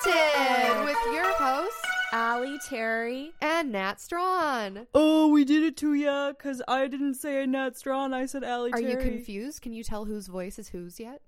Haunted with your hosts Allie Terry. and Nat Strawn. Oh, we did it to ya, cause I didn't say Nat Strawn. I said Allie Are you confused? Can you tell whose voice is whose yet?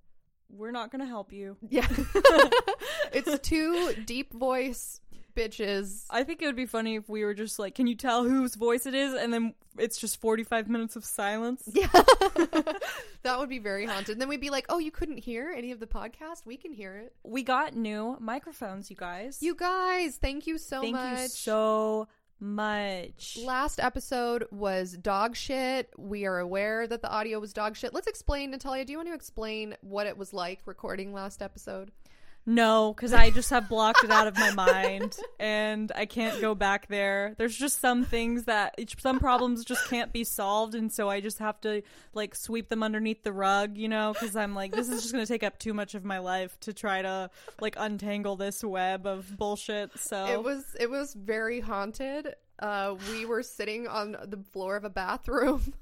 We're not gonna help you. Yeah. it's two deep voice bitches. I think it would be funny if we were just like, "Can you tell whose voice it is?" And then it's just forty-five minutes of silence. Yeah. that would be very haunted. And then we'd be like, oh, you couldn't hear any of the podcast? We can hear it. We got new microphones, you guys. You guys, thank you so much. Thank much. you so much. Last episode was dog shit. We are aware that the audio was dog shit. Let's explain, Natalia. Do you want to explain what it was like recording last episode? No, because I just have blocked it out of my mind, and I can't go back there. There's just some things that some problems just can't be solved, and so I just have to like sweep them underneath the rug, you know? Because I'm like, this is just gonna take up too much of my life to try to like untangle this web of bullshit. So It was it was very haunted. Uh, we were sitting on the floor of a bathroom,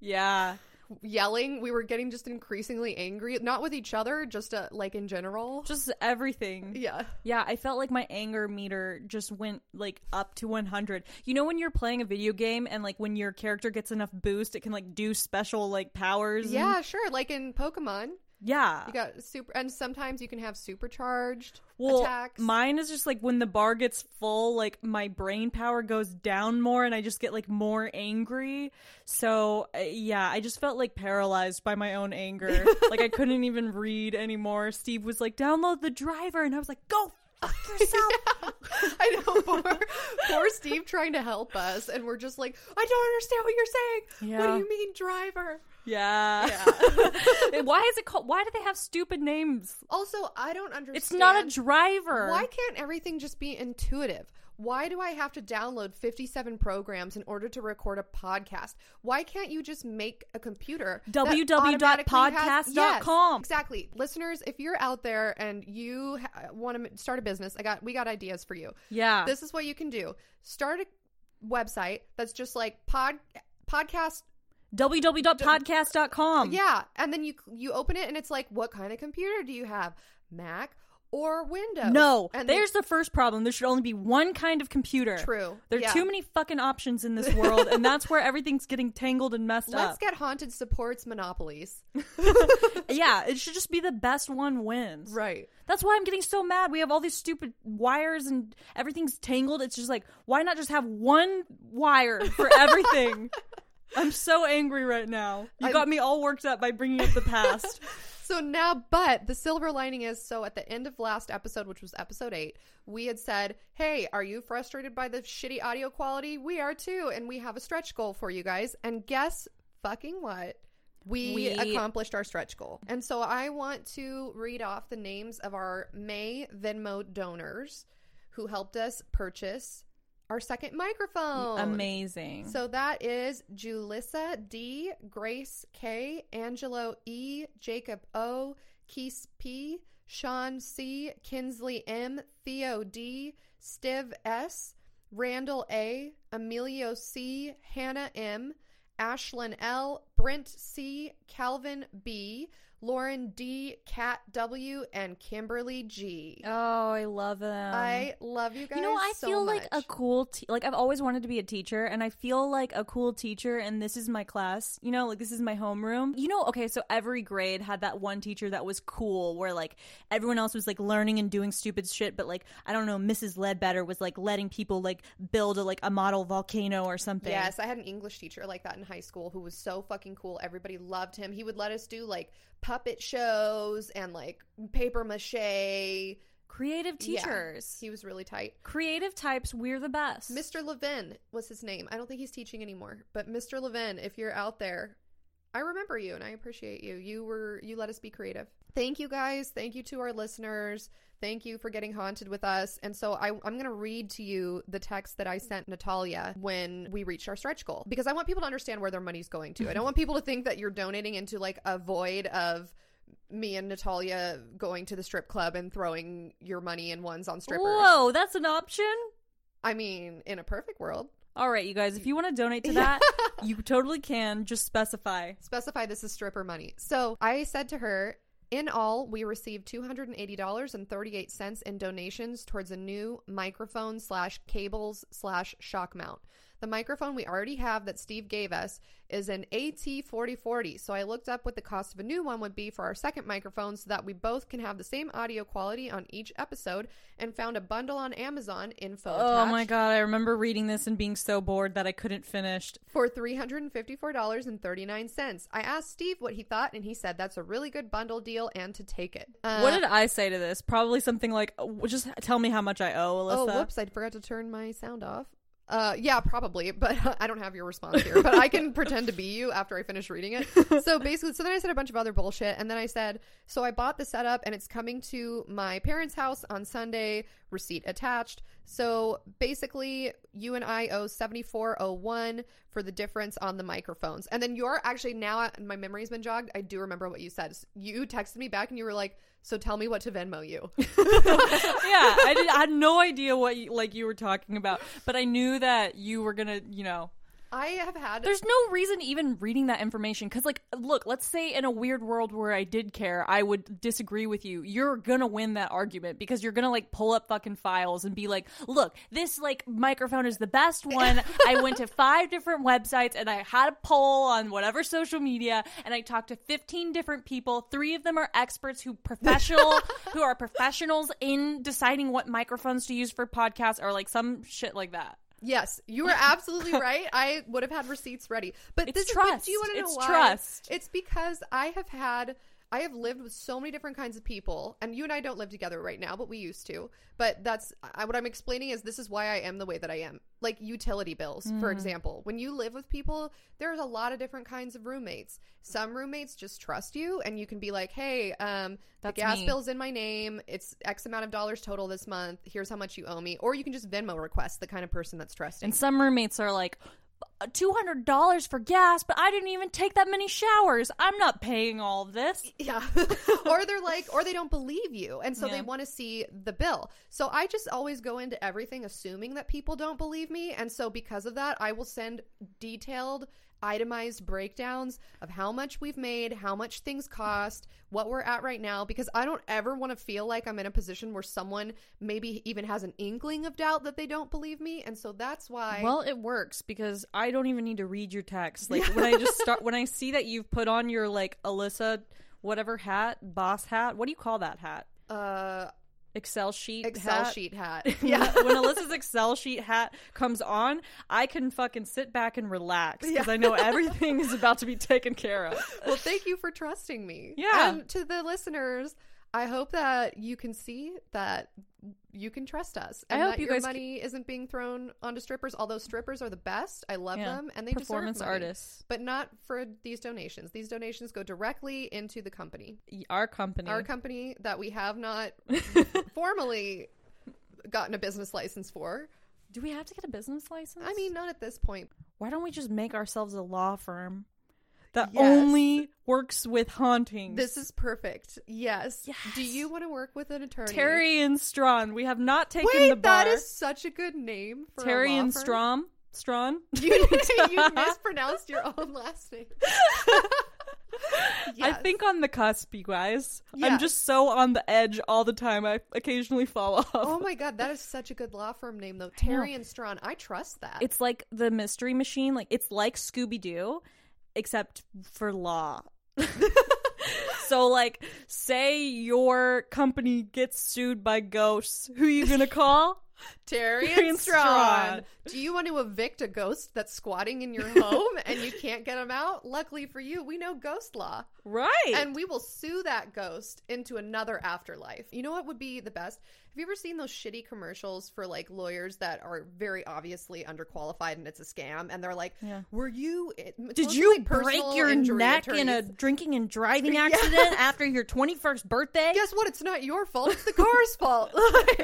yeah, yelling. We were getting just increasingly angry, not with each other, just uh, like in general. just everything. yeah. Yeah, I felt like my anger meter just went like up to 100. You know when you're playing a video game and like when your character gets enough boost, it can like do special like powers. and- Yeah, sure. Like in Pokemon, yeah. you got super, and sometimes you can have supercharged Well, attacks. mine is just like when the bar gets full, like my brain power goes down more, and I just get like more angry. So uh, yeah, I just felt like paralyzed by my own anger. like I couldn't even read anymore. Steve was like, "Download the driver," and I was like, "Go fuck yourself." I know, poor, poor Steve trying to help us, and we're just like, I don't understand what you're saying. What do you mean, driver? Yeah. why is it called? Why do they have stupid names? Also, I don't understand. It's not a driver. Why can't everything just be intuitive? Why do I have to download 57 programs in order to record a podcast? Why can't you just make a computer? that automatically has- www.podcast.com. Yes, exactly. Listeners, if you're out there and you ha- want to start a business, I got we got ideas for you. Yeah. This is what you can do. Start a website that's just like pod podcast www.podcast.com. yeah, and then you you open it and it's like, what kind of computer do you have? Mac or Windows? No, and there's the first problem. There should only be one kind of computer. True. There are Yeah. too many fucking options in this world, and that's where everything's getting tangled and messed up. Let's get haunted supports monopolies. yeah, it should just be the best one wins. right. That's why I'm getting so mad. We have all these stupid wires and everything's tangled. It's just like, why not just have one wire for everything? I'm so angry right now. You I'm- got me all worked up by bringing up the past. So now, but the silver lining is so at the end of last episode, which was episode eight, we had said, Hey, are you frustrated by the shitty audio quality? We are too. And we have a stretch goal for you guys. And guess fucking what? We, We- accomplished our stretch goal. And so I want to read off the names of our May Venmo donors who helped us purchase our second microphone. Amazing. So that is Julissa D, Grace K, Angelo E, Jacob O, Keese P, Sean C, Kinsley M, Theo D, Stiv S, Randall A, Emilio C, Hannah M, Ashlyn L, Brent C, Calvin B, Lauren D, Cat W, and Kimberly G. Oh, I love them. I love you guys. you know, I so feel like a cool, te- like I've always wanted to be a teacher, and I feel like a cool teacher, and this is my class. You know, like this is my homeroom. You know, okay, so every grade had that one teacher that was cool, where like everyone else was like learning and doing stupid shit, but like I don't know, Mrs. Ledbetter was like letting people like build a like a model volcano or something. Yes, I had an English teacher like that in high school who was so fucking cool. Everybody loved him. He would let us do like puppet shows and like paper mache. creative Yeah, teachers, he was really tight. creative types. We're the best. Mr. Levin was his name. I don't think he's teaching anymore, but Mr. Levin, if you're out there, I remember you and I appreciate you. You were you let us be creative. Thank you guys. Thank you to our listeners. Thank you for getting haunted with us. And so I, I'm going to read to you the text that I sent Natalia when we reached our stretch goal because I want people to understand where their money's going to. I don't want people to think that you're donating into like a void of me and Natalia going to the strip club and throwing your money in ones on strippers. Whoa, that's an option. I mean, in a perfect world, All right, you guys, if you want to donate to that, you totally can. Just specify. specify this is stripper money. So I said to her, in all, we received $280.38 in donations towards a new microphone slash cables slash shock mount. The microphone we already have that Steve gave us is an AT4040. So I looked up what the cost of a new one would be for our second microphone so that we both can have the same audio quality on each episode and found a bundle on Amazon info. Oh my god, I remember reading this and being so bored that I couldn't finish. for $354.39. I asked Steve what he thought, and he said that's a really good bundle deal and to take it. Uh, what did I say to this? Probably something like, "Oh, "Just tell me how much I owe, Alyssa. Oh, whoops, I forgot to turn my sound off. Uh, yeah, probably, but I don't have your response here. But I can pretend to be you after I finish reading it. So basically, so then I said a bunch of other bullshit, and then I said, so I bought the setup, and it's coming to my parents' house on Sunday. Receipt attached. So basically, you and I owe seventy four oh one for the difference on the microphones, and then you're actually now my memory's been jogged. I do remember what you said. You texted me back, and you were like, "So tell me what to Venmo you." yeah, I, did, I had no idea what you, like you were talking about, but I knew that you were gonna, you know. I have had There's no reason even reading that information because, like, look, let's say in a weird world where I did care, I would disagree with you. You're gonna win that argument because you're gonna like pull up fucking files and be like, "Look, this like microphone is the best one." I went to five different websites and I had a poll on whatever social media, and I talked to 15 different people. Three of them are experts who professional who are professionals in deciding what microphones to use for podcasts or like some shit like that. Yes, you were absolutely right. I would have had receipts ready. But It's this but trust. do you want to know It's why? trust. It's because I have had I have lived with so many different kinds of people, and you and I don't live together right now, but we used to. But that's I, what I'm explaining is this is why I am the way that I am. Like utility bills, for Mm. example. When you live with people, there's a lot of different kinds of roommates. Some roommates just trust you, and you can be like, "Hey, um, the gas me. bill's in my name. It's X amount of dollars total this month. Here's how much you owe me." Or you can just Venmo request the kind of person that's trusting. And some roommates are like, two hundred dollars for gas, but I didn't even take that many showers. I'm not paying all of this. Yeah. or they're like, or they don't believe you. And so Yeah. they want to see the bill. So I just always go into everything assuming that people don't believe me. And so because of that, I will send detailed, itemized breakdowns of how much we've made, how much things cost, what we're at right now, because I don't ever want to feel like I'm in a position where someone maybe even has an inkling of doubt that they don't believe me. And so that's why. Well, it works because I don't even need to read your text. Like when I just start when I see that you've put on your like Alyssa whatever hat, boss hat. What do you call that hat? uh, Excel sheet Excel hat? sheet hat. Yeah, when Alyssa's Excel sheet hat comes on, I can fucking sit back and relax because Yeah. I know everything is about to be taken care of. well, thank you for trusting me. Yeah. And to the listeners, I hope that you can see that you can trust us. I And hope that you your guys money isn't being thrown onto strippers, although strippers are the best. I love Yeah. them and they Performance money. artists. But not for these donations. These donations go directly into the company. Our company. Our company that we have not formally gotten a business license for. Do we have to get a business license? I mean, not at this point. why don't we just make ourselves a law firm that Yes. only works with hauntings? This is perfect. Yes. Do you want to work with an attorney? Terry and Strawn. We have not taken Wait, the bar. that is such a good name for Terry a law and firm. Strawn. Strawn. You, you mispronounced your own last name. I think on the cusp, you guys. Yes. I'm just so on the edge all the time. I occasionally fall off. Oh my god, that is such a good law firm name though. Terry and Strawn. I trust that. It's like the mystery machine. Like it's like Scooby Doo, except for law. so like, say your company gets sued by ghosts, who are you gonna call? Terry and Strawn. Do you want to evict a ghost that's squatting in your home and you can't get him out? Luckily for you, we know ghost law. Right. And we will sue that ghost into another afterlife. You know what would be the best? Have you ever seen those shitty commercials for like lawyers that are very obviously underqualified and it's a scam? And they're like, Yeah. "Were you? Did you break your neck in a drinking and driving Yeah. accident after your 21st birthday? Guess what? It's not your fault. It's the car's fault.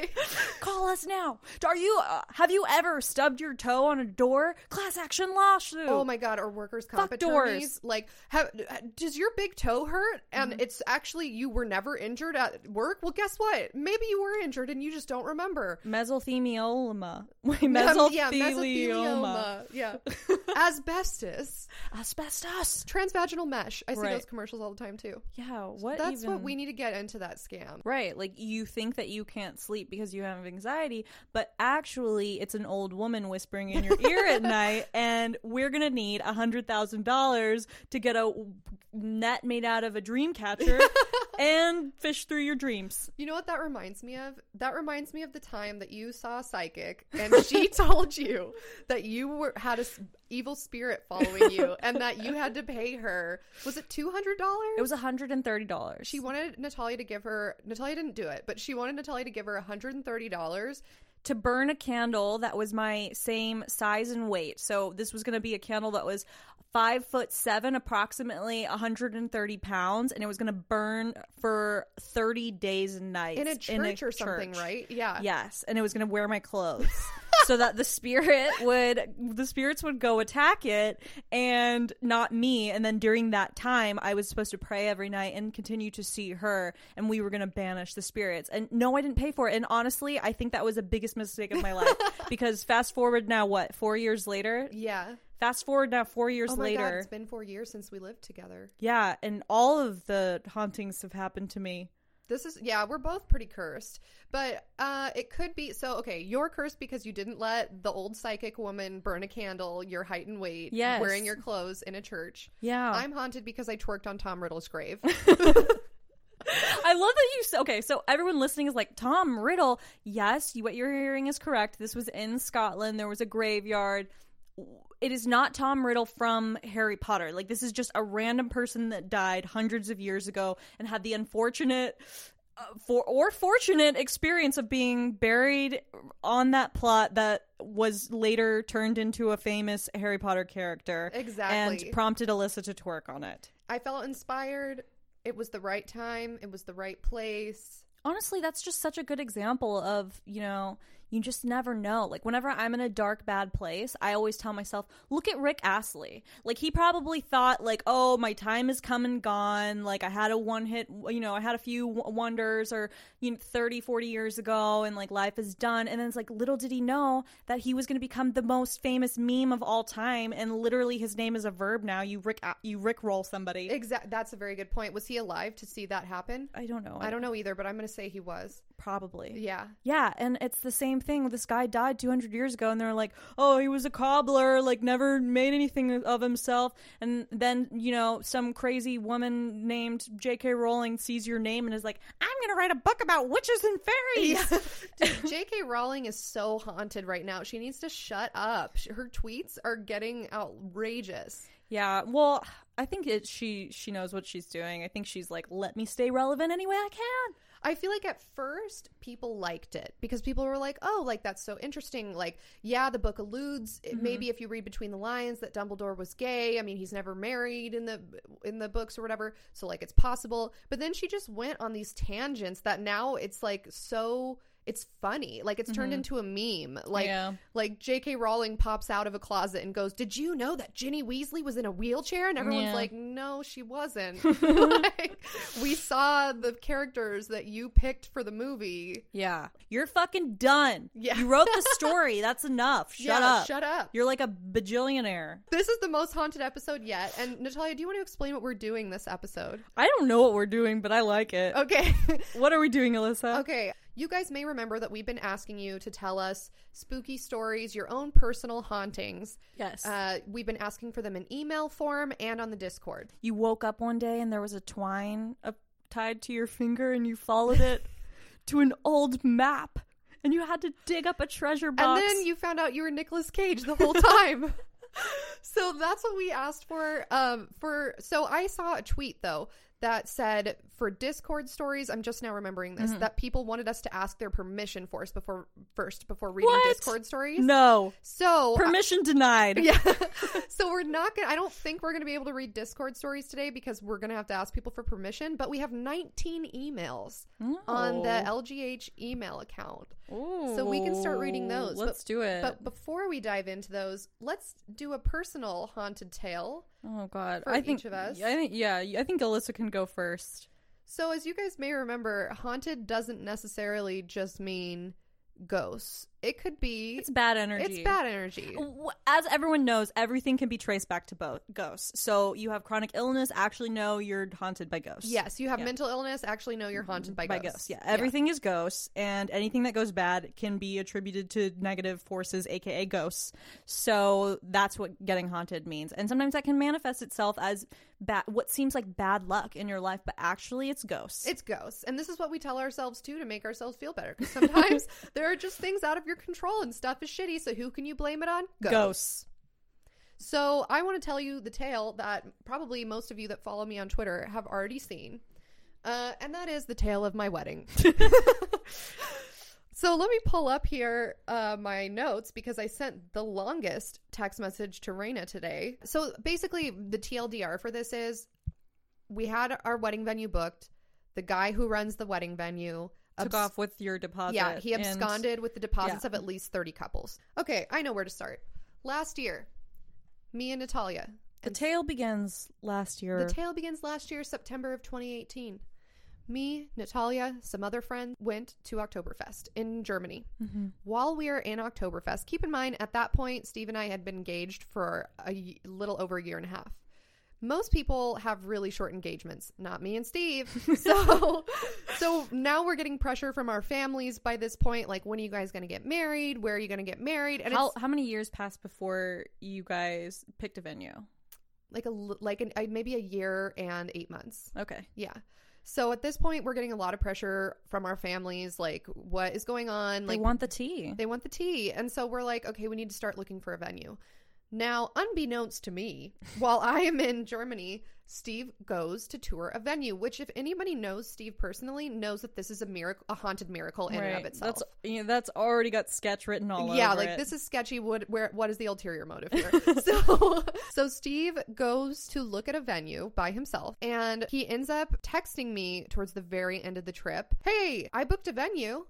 Call us now. Are you? Uh, have you ever stubbed your toe on a door? Class action lawsuit. Oh my god, or workers' comp Fuck attorneys. doors. Like, have, does your big toe hurt? And Mm-hmm. it's actually you were never injured at work. Well, guess what? Maybe you were injured and you just don't remember. Mesothelioma. Wait, mesothelioma. yeah, mesothelioma. Yeah, asbestos, Asbestos. transvaginal mesh. I see Right. those commercials all the time too. Yeah, what That's what we need to get into that scam. Right, like you think that you can't sleep because you have anxiety, but actually it's an old woman whispering in your ear at night, and we're gonna need a hundred thousand dollars to get a net made out of a dream catcher and fish through your dreams. You know what that reminds me of? That reminds me of the time that you saw a psychic and she told you that you were had a s- evil spirit following you and that you had to pay her. Was it two hundred dollars? It was a hundred and thirty dollars. She wanted Natalia to give her. Natalia didn't do it, but she wanted Natalia to give her hundred and thirty dollars. To burn a candle that was my same size and weight. So this was going to be a candle that was five foot seven, approximately 130 pounds, and it was going to burn for 30 days and nights In a church or something, right? Yeah. Yes, and it was going to wear my clothes. So that the spirit would the spirits would go attack it and not me. And then during that time I was supposed to pray every night and continue to see her and we were going to banish the spirits. And no I didn't pay for it. And honestly I think that was the biggest mistake of my life because fast forward now what 4 years later? Yeah. fast forward now 4 years Oh my later. god, it's been four years since we lived together. yeah and all of the hauntings have happened to me This is yeah, we're both pretty cursed. But uh it could be so okay, you're cursed because you didn't let the old psychic woman burn a candle, your height and weight, Yes. wearing your clothes in a church. yeah I'm haunted because I twerked on Tom Riddle's grave. I love that you. Okay, so everyone listening is like Tom Riddle. Yes, you, what you're hearing is correct. This was in Scotland. There was a graveyard. It is not Tom Riddle from Harry Potter. Like this is just a random person that died hundreds of years ago and had the unfortunate. Uh, for or fortunate experience of being buried on that plot that was later turned into a famous Harry Potter character Exactly. and prompted Alyssa to twerk on it. I felt inspired. It was the right time, it was the right place. honestly that's just such a good example of you know you just never know like whenever i'm in a dark bad place i always tell myself look at rick astley like he probably thought like oh my time is come and gone like i had a one hit you know i had a few wonders or you know 30 40 years ago and like life is done and then it's like little did he know that he was going to become the most famous meme of all time and literally his name is a verb now you rick you rick roll somebody Exactly. that's a very good point. Was he alive to see that happen? i don't know I don't know either, but I'm going to say he was. Probably Yeah. Yeah, and it's the same thing. This guy died 200 years ago, and they're like, oh, he was a cobbler, like, never made anything of himself. And then, you know, some crazy woman named J.K. Rowling sees your name and is like, I'm going to write a book about witches and fairies. Dude, J.K. Rowling is so haunted right now. She needs to shut up. Her tweets are getting outrageous. Yeah, well, I think it, she she knows what she's doing. I think she's like, let me stay relevant any way I can. I feel like at first people liked it because people were like, "Oh, like that's so interesting." Like, yeah, the book alludes it- mm-hmm. maybe if you read between the lines that Dumbledore was gay. I mean, he's never married in the in the books or whatever, so like it's possible. But then she just went on these tangents that now it's like so it's funny. Like it's turned mm-hmm. into a meme. Like Yeah. like J.K. Rowling pops out of a closet and goes, "Did you know that Ginny Weasley was in a wheelchair?" And everyone's Yeah. like, "No, she wasn't." like, we saw the characters that you picked for the movie. Yeah. You're fucking done. Yeah. You wrote the story. That's enough. Shut Yeah, up. Shut up. You're like a bajillionaire. This is the most haunted episode yet. And Natalia, do you want to explain what we're doing this episode? I don't know what we're doing, but I like it. Okay. What are we doing, Alyssa? Okay, you guys may remember that we've been asking you to tell us spooky stories, your own personal hauntings. Yes. Uh, we've been asking for them in email form and on the Discord. you woke up one day and there was a twine up, tied to your finger and you followed it to an old map and you had to dig up a treasure box. And then you found out you were Nicolas Cage the whole time. so that's what we asked for. Um, for so I saw a tweet though that said for Discord stories. I'm just now remembering Mm-hmm. this that people wanted us to ask their permission for us before first before reading What? Discord stories. No. So Permission denied. Yeah. so we're not going to, I don't think we're going to be able to read Discord stories today because we're going to have to ask people for permission. But we have 19 emails on the LGH email account. So we can start reading those. Let's But- do it. But before we dive into those, let's do a personal haunted tale. oh god. for I think of us. I think yeah, I think Alyssa can go first. So, as you guys may remember, haunted doesn't necessarily just mean ghosts, it could be. It's bad energy. It's bad energy. As everyone knows, everything can be traced back to both ghosts. So you have chronic illness, actually know you're haunted by ghosts. Yes, you have Yeah. mental illness. Actually, know you're haunted by, by ghosts. ghosts. Yeah, everything is ghosts, and anything that goes bad can be attributed to negative forces, aka ghosts. So that's what getting haunted means, and sometimes that can manifest itself as bad, what seems like bad luck in your life, but actually it's ghosts. It's ghosts. And this is what we tell ourselves too to make ourselves feel better. Because sometimes there are just things out of your control and stuff is shitty. So who can you blame it on? ghosts. So I want to tell you the tale that probably most of you that follow me on Twitter have already seen. Uh, and that is the tale of my wedding. so let me pull up here uh, my notes because I sent the longest text message to Raina today. So basically, the TLDR for this is we had our wedding venue booked. The guy who runs the wedding venue Took abs- off with your deposit. yeah, he and- absconded with the deposits yeah. of at least 30 couples. Okay, I know where to start. Last year, me and Natalia. The tale begins last year. The tale begins last year, September of 2018. Me, Natalia, some other friends went to Oktoberfest in Germany. Mm-hmm. While we are in Oktoberfest, keep in mind at that point, Steve and I had been engaged for a little over a year and a half. Most people have really short engagements, not me and Steve. So, so now we're getting pressure from our families by this point. Like, when are you guys going to get married? Where are you going to get married? And how it's how many years passed before you guys picked a venue? like a like an, uh, maybe a year and eight months. Okay. Yeah. So at this point, we're getting a lot of pressure from our families. Like, what is going on? They want the tea. they want the tea, and so we're like, okay, we need to start looking for a venue. Now, unbeknownst to me, while I am in Germany, Steve goes to tour a venue. Which, if anybody knows Steve personally, knows that this is a miracle, a haunted miracle in and of itself. That's you know, that's already got sketch written all yeah, over like it. this is sketchy. What where what is the ulterior motive here? so so Steve goes to look at a venue by himself and he ends up texting me towards the very end of the trip. Hey, I booked a venue.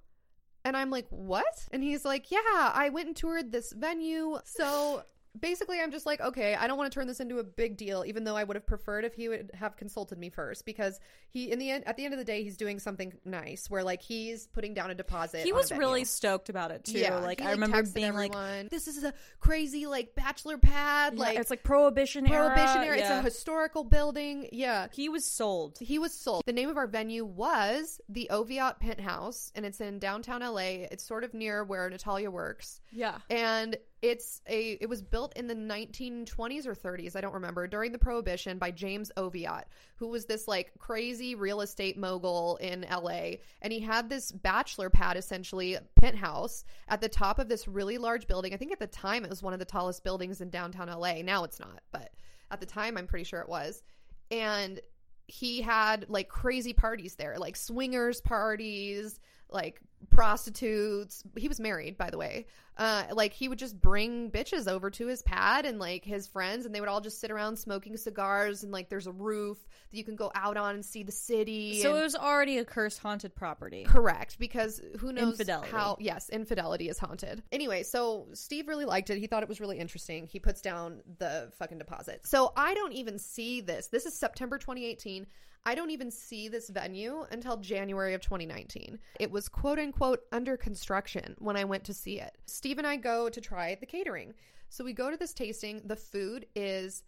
And I'm like, what? And he's like, yeah, I went and toured this venue. So basically, I'm just like, okay, I don't want to turn this into a big deal, even though I would have preferred if he would have consulted me first, because he, in the end, at the end of the day, he's doing something nice, where like he's putting down a deposit. he was really stoked about it too. Yeah, like he, I remember being like, "This is a crazy like bachelor pad, yeah, like it's like prohibition prohibition era. era. It's a historical building." Yeah, he was sold. he was sold. The name of our venue was the Oviatt Penthouse, and it's in downtown LA. It's sort of near where Natalia works. Yeah. And it's a it was built in the 1920s or 30s, I don't remember, during the Prohibition by James Oviatt, who was this like crazy real estate mogul in LA, and he had this bachelor pad essentially penthouse at the top of this really large building. I think at the time it was one of the tallest buildings in downtown LA. Now it's not, but at the time I'm pretty sure it was. And he had like crazy parties there, like swingers parties, like prostitutes. He was married, by the way. Uh, like he would just bring bitches over to his pad and like his friends, and they would all just sit around smoking cigars. And like there's a roof that you can go out on and see the city. So and- it was already a cursed haunted property. Correct, because who knows Infidelity. how? Yes, infidelity is haunted. Anyway, so Steve really liked it. He thought it was really interesting. He puts down the fucking deposit. So I don't even see this. This is September 2018. I don't even see this venue until January of 2019. It was quote unquote under construction when I went to see it. Steve and I go to try the catering. So we go to this tasting. The food is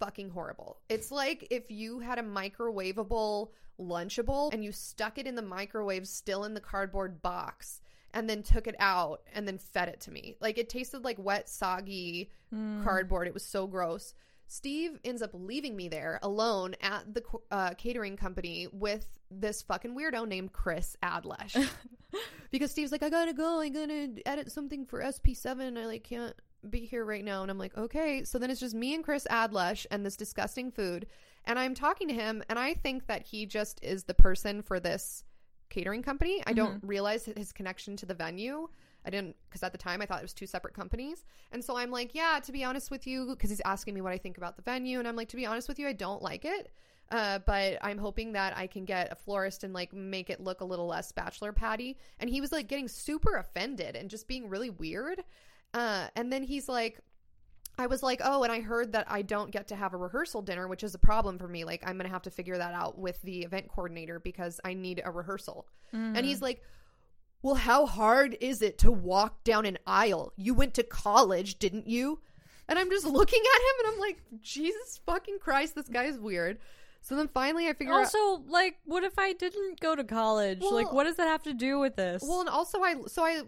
fucking horrible. It's like if you had a microwavable Lunchable and you stuck it in the microwave still in the cardboard box and then took it out and then fed it to me. Like it tasted like wet, soggy hmm. cardboard. It was so gross. Steve ends up leaving me there alone at the uh, catering company with this fucking weirdo named Chris Adlesh. because Steve's like, I gotta go. I'm gonna edit something for SP7. I like can't be here right now. And I'm like, okay. So then it's just me and Chris Adlesh and this disgusting food. And I'm talking to him, and I think that he just is the person for this catering company. I don't realize his connection to the venue. I didn't because at the time I thought it was two separate companies. And so I'm like, yeah, to be honest with you, because he's asking me what I think about the venue, and I'm like, to be honest with you, I don't like it. Uh, but I'm hoping that I can get a florist and like make it look a little less bachelor patty. And he was like getting super offended and just being really weird. Uh, and then he's like, I was like, oh, and I heard that I don't get to have a rehearsal dinner, which is a problem for me. Like, I'm going to have to figure that out with the event coordinator because I need a rehearsal. And he's like, well, how hard is it to walk down an aisle? You went to college, didn't you? And I'm just looking at him and I'm like, Jesus fucking Christ, this guy is weird. So then finally I figure out. Also, like, what if I didn't go to college? like, what does that have to do with this? Well, and also I so I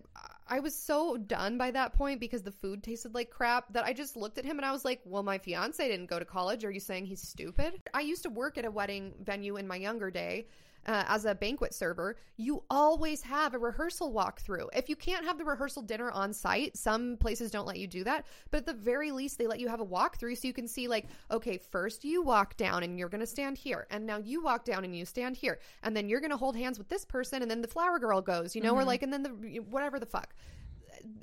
I was so done by that point because the food tasted like crap that I just looked at him and I was like, "Well, my fiance didn't go to college. Are you saying he's stupid?" I used to work at a wedding venue in my younger day. Uh, as a banquet server, you always have a rehearsal walkthrough. If you can't have the rehearsal dinner on site, some places don't let you do that. But at the very least, they let you have a walkthrough so you can see, like, okay, first you walk down and you're going to stand here. And now you walk down and you stand here. And then you're going to hold hands with this person. And then the flower girl goes, you know, or like, and then the whatever the fuck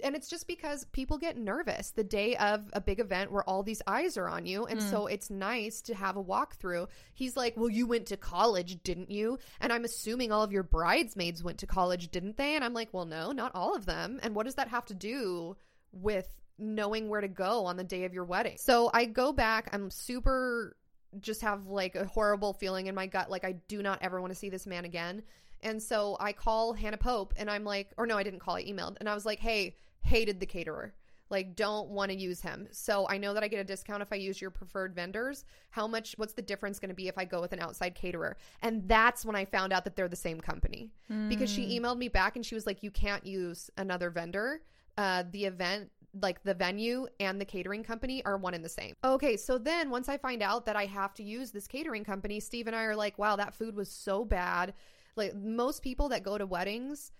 and it's just because people get nervous the day of a big event where all these eyes are on you. And so hmm. it's nice to have a walkthrough. He's like well you went to college didn't you? And i'm assuming all of your bridesmaids went to college didn't they? And i'm like well no not all of them. And what does that have to do with knowing where to go on the day of your wedding? So i go back. I'm super just have like a horrible feeling in my gut like i do not ever want to see this man again and so I call Hannah Pope and I'm like, or no, I didn't call, I emailed. And I was like, hey, hated the caterer. Like, don't want to use him. So I know that I get a discount if I use your preferred vendors. How much, what's the difference going to be if I go with an outside caterer? And that's when I found out that they're the same company because she emailed me back and she was like, you can't use another vendor. Uh, the event like the venue and the catering company are one and the same. Okay, so then once I find out that I have to use this catering company, Steve and I are like, wow, that food was so bad. Like most people that go to weddings,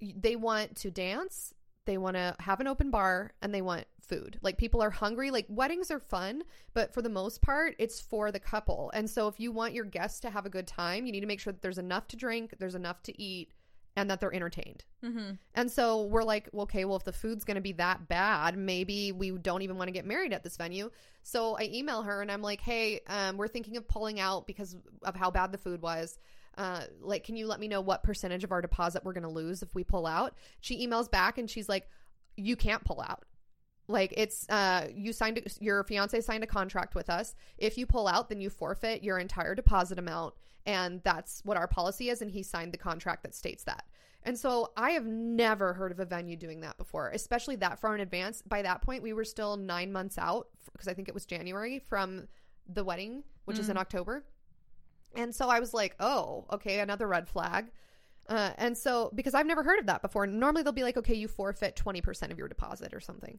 they want to dance, they want to have an open bar, and they want food. Like people are hungry. Like weddings are fun, but for the most part, it's for the couple. And so if you want your guests to have a good time, you need to make sure that there's enough to drink, there's enough to eat, and that they're entertained. And so we're like, okay, well, if the food's going to be that bad, maybe we don't even want to get married at this venue. So I email her and I'm like, hey, um, we're thinking of pulling out because of how bad the food was. Uh, like, can you let me know what percentage of our deposit we're going to lose if we pull out? She emails back and she's like, you can't pull out. Like it's uh you signed your fiance signed a contract with us. If you pull out, then you forfeit your entire deposit amount and that's what our policy is and he signed the contract that states that. And so I have never heard of a venue doing that before, especially that far in advance. By that point, we were still 9 months out because I think it was January from the wedding, which is in October. And so I was like, "Oh, okay, another red flag." Uh, and so, because I've never heard of that before, normally they'll be like, okay, you forfeit 20% of your deposit or something.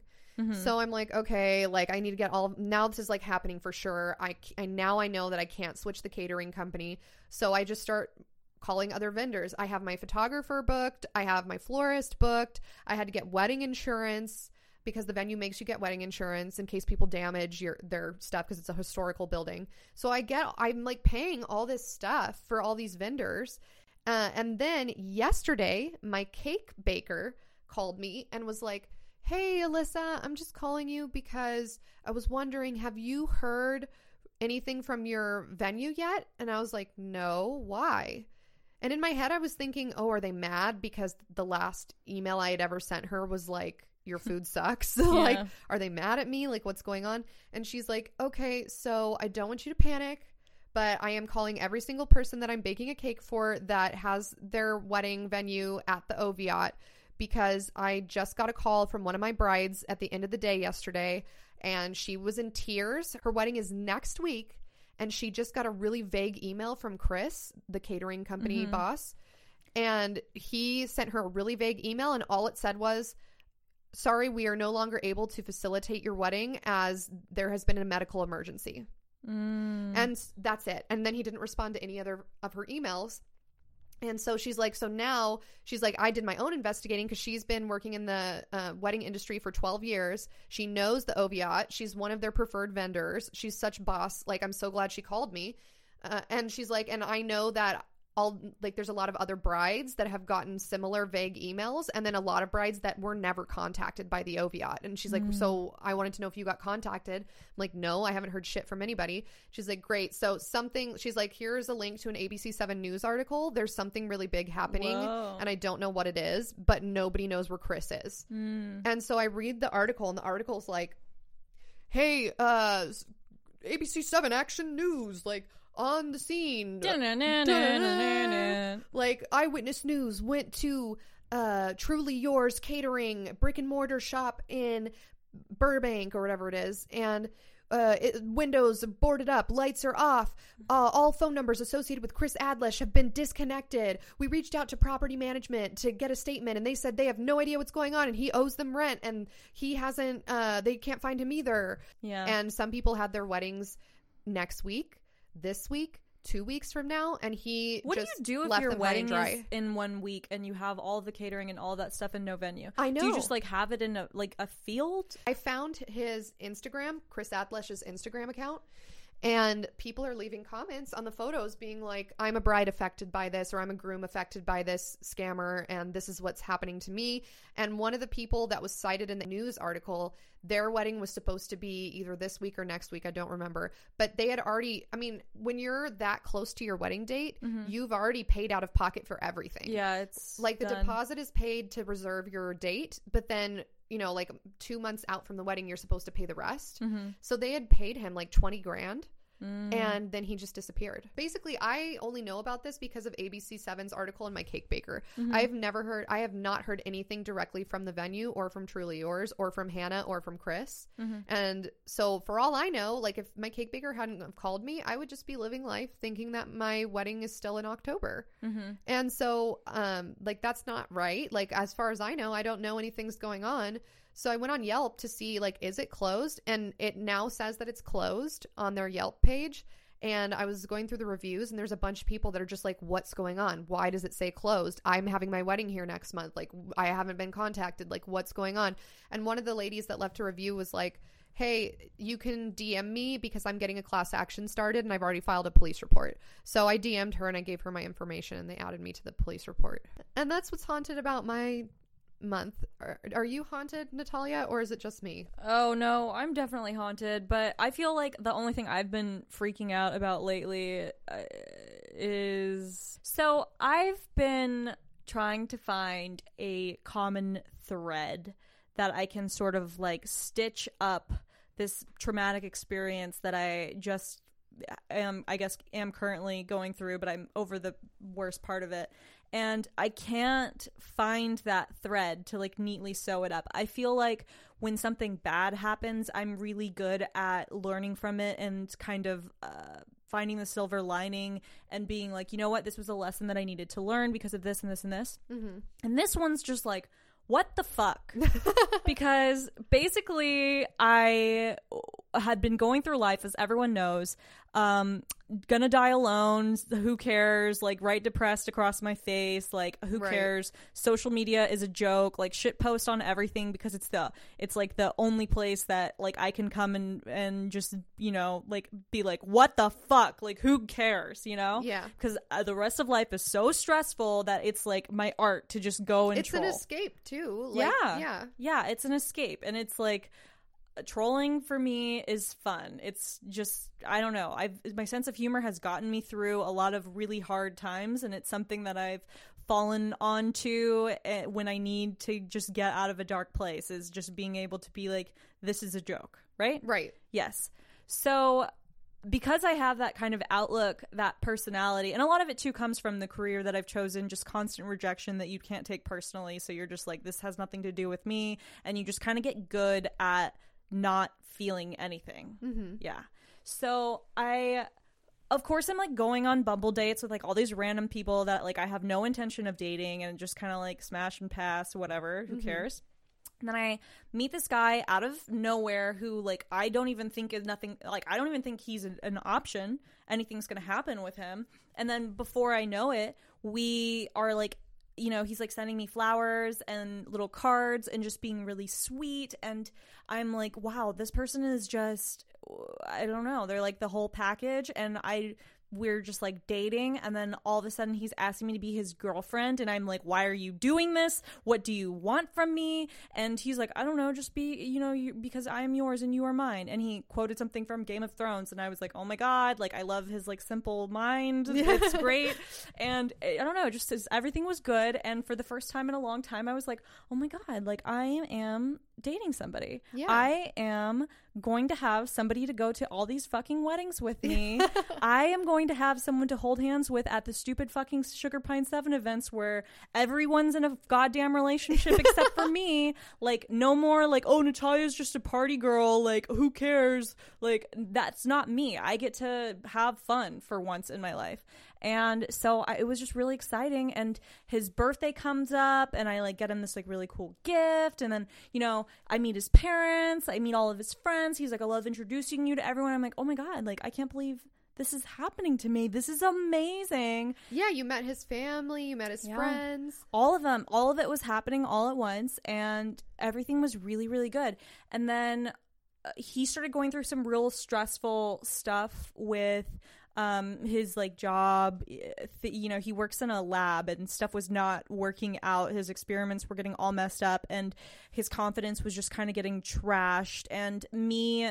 So I'm like, okay, like I need to get all, now this is like happening for sure. I, I now I know that I can't switch the catering company. So I just start calling other vendors. I have my photographer booked. I have my florist booked. I had to get wedding insurance because the venue makes you get wedding insurance in case people damage your their stuff because it's a historical building. So I get I'm like paying all this stuff for all these vendors Uh, and then yesterday, my cake baker called me and was like, Hey, Alyssa, I'm just calling you because I was wondering, have you heard anything from your venue yet? And I was like, No, why? And in my head, I was thinking, Oh, are they mad because the last email I had ever sent her was like, Your food sucks? like, Yeah. are they mad at me? Like, what's going on? And she's like, Okay, so I don't want you to panic but I am calling every single person that I'm baking a cake for that has their wedding venue at the Oviatt because I just got a call from one of my brides at the end of the day yesterday and she was in tears. Her wedding is next week and she just got a really vague email from Chris, the catering company mm-hmm. boss, and he sent her a really vague email and all it said was sorry we are no longer able to facilitate your wedding as there has been a medical emergency. And that's it. And then he didn't respond to any other of her emails. And so she's like, so now she's like, I did my own investigating because she's been working in the uh, wedding industry for 12 years. She knows the Oviatt. She's one of their preferred vendors. She's such boss. Like, I'm so glad she called me. Uh, and she's like, and I know that all like there's a lot of other brides that have gotten similar vague emails and then a lot of brides that were never contacted by the Oviatt. And she's like, so I wanted to know if you got contacted. I'm like, no, I haven't heard shit from anybody. She's like, great. So something, she's like, here's a link to an ABC7 news article. There's something really big happening Whoa. and I don't know what it is, but nobody knows where Chris is. And so I read the article and the article's like, hey, uh, ABC7 Action News, like on the scene. Like eyewitness news went to uh Truly Yours catering brick and mortar shop in Burbank or whatever it is and uh, it, windows boarded up, lights are off. Uh, all phone numbers associated with Chris Adlesh have been disconnected. We reached out to property management to get a statement, and they said they have no idea what's going on, and he owes them rent, and he hasn't. Uh, they can't find him either. Yeah. And some people had their weddings next week, this week, two weeks from now, and he What just do you do if left your wedding is in one week and you have all the catering and all that stuff and no venue? I know. Do you just like have it in a like a field? I found his Instagram, Chris Adlesh's Instagram account, and people are leaving comments on the photos being like, I'm a bride affected by this, or I'm a groom affected by this scammer, and this is what's happening to me. And one of the people that was cited in the news article, their wedding was supposed to be either this week or next week, I don't remember. But they had already, I mean, when you're that close to your wedding date, you've already paid out of pocket for everything Yeah, it's like the done. deposit is paid to reserve your date but then you know like two months out from the wedding you're supposed to pay the rest Mm-hmm. so they had paid him like 20 grand Mm. and then he just disappeared basically i only know about this because of abc7's article in my cake baker Mm-hmm. i've never heard i have not heard anything directly from the venue or from truly yours or from hannah or from chris Mm-hmm. and so for all i know like if my cake baker hadn't called me i would just be living life thinking that my wedding is still in october Mm-hmm. and so, um, like that's not right. Like as far as I know, I don't know anything's going on. So I went on Yelp to see like is it closed, and it now says that it's closed on their Yelp page. And I was going through the reviews, and there's a bunch of people that are just like, "What's going on? Why does it say closed? I'm having my wedding here next month. Like I haven't been contacted. Like what's going on?" And one of the ladies that left a review was like. Hey, you can DM me because I'm getting a class action started and I've already filed a police report. So I DM'd her and I gave her my information and they added me to the police report. And that's what's haunted about my month. Are, are you haunted, Natalia, or is it just me? Oh no, I'm definitely haunted, but I feel like the only thing I've been freaking out about lately uh, is so I've been trying to find a common thread that I can sort of like stitch up this traumatic experience that I just am I guess am currently going through, but I'm over the worst part of it. And I can't find that thread to like neatly sew it up. I feel like when something bad happens, I'm really good at learning from it and kind of uh, finding the silver lining and being like, you know what, this was a lesson that I needed to learn because of this and this and this. Mm-hmm. And this one's just like, what the fuck? because basically, I had been going through life, as everyone knows. Um gonna die alone who cares like write depressed across my face like who Right. cares social media is a joke like shit post on everything because it's the it's like the only place that like i can come and and just you know like be like what the fuck like who cares you know Yeah. because uh, the rest of life is so stressful that it's like my art to just go and It's an escape too. Like, yeah Yeah. yeah it's an escape and it's like trolling for me is fun it's just i don't know i've my sense of humor has gotten me through a lot of really hard times and it's something that i've fallen onto eh, when i need to just get out of a dark place is just being able to be like this is a joke right Right. Yes. So because I have that kind of outlook, that personality, and a lot of it too comes from the career that I've chosen, just constant rejection that you can't take personally. So you're just like, this has nothing to do with me. And you just kind of get good at not feeling anything. Mm-hmm. Yeah. So I. Of course, I'm like going on Bumble dates with like all these random people that like I have no intention of dating and just kind of like smash and pass, whatever. Who cares? And then I meet this guy out of nowhere who, like, I don't even think is nothing, like, I don't even think he's an, an option. Anything's going to happen with him. And then before I know it, we are like, you know, he's like sending me flowers and little cards and just being really sweet. And I'm like, wow, this person is just, I don't know. They're like the whole package. And I, we're just like dating and then all of a sudden he's asking me to be his girlfriend and I'm like why are you doing this? What do you want from me? And he's like I don't know just be you know you, because I am yours and you are mine. And he quoted something from Game of Thrones and I was like oh my god like I love his like simple mind. It's great. And eh, I don't know just as everything was good and for the first time in a long time I was like oh my god like I am dating somebody Yeah. I am going to have somebody to go to all these fucking weddings with me. I am going to have someone to hold hands with at the stupid fucking Sugar Pine 7 events where everyone's in a goddamn relationship except for me. Like, no more, like, oh, Natalia's just a party girl. Like, who cares? Like, that's not me. I get to have fun for once in my life. And so I, it was just really exciting. And his birthday comes up, and I like get him this like really cool gift. And then, you know, I meet his parents, I meet all of his friends. He's like, I love introducing you to everyone. I'm like, oh my God, like, I can't believe this is happening to me. This is amazing. Yeah, you met his family, you met his Yeah. friends. All of them, all of it was happening all at once, and everything was really, really good. And then uh, he started going through some real stressful stuff with um his like job Th- you know he works in a lab and stuff was not working out. His experiments were getting all messed up and his confidence was just kind of getting trashed. And me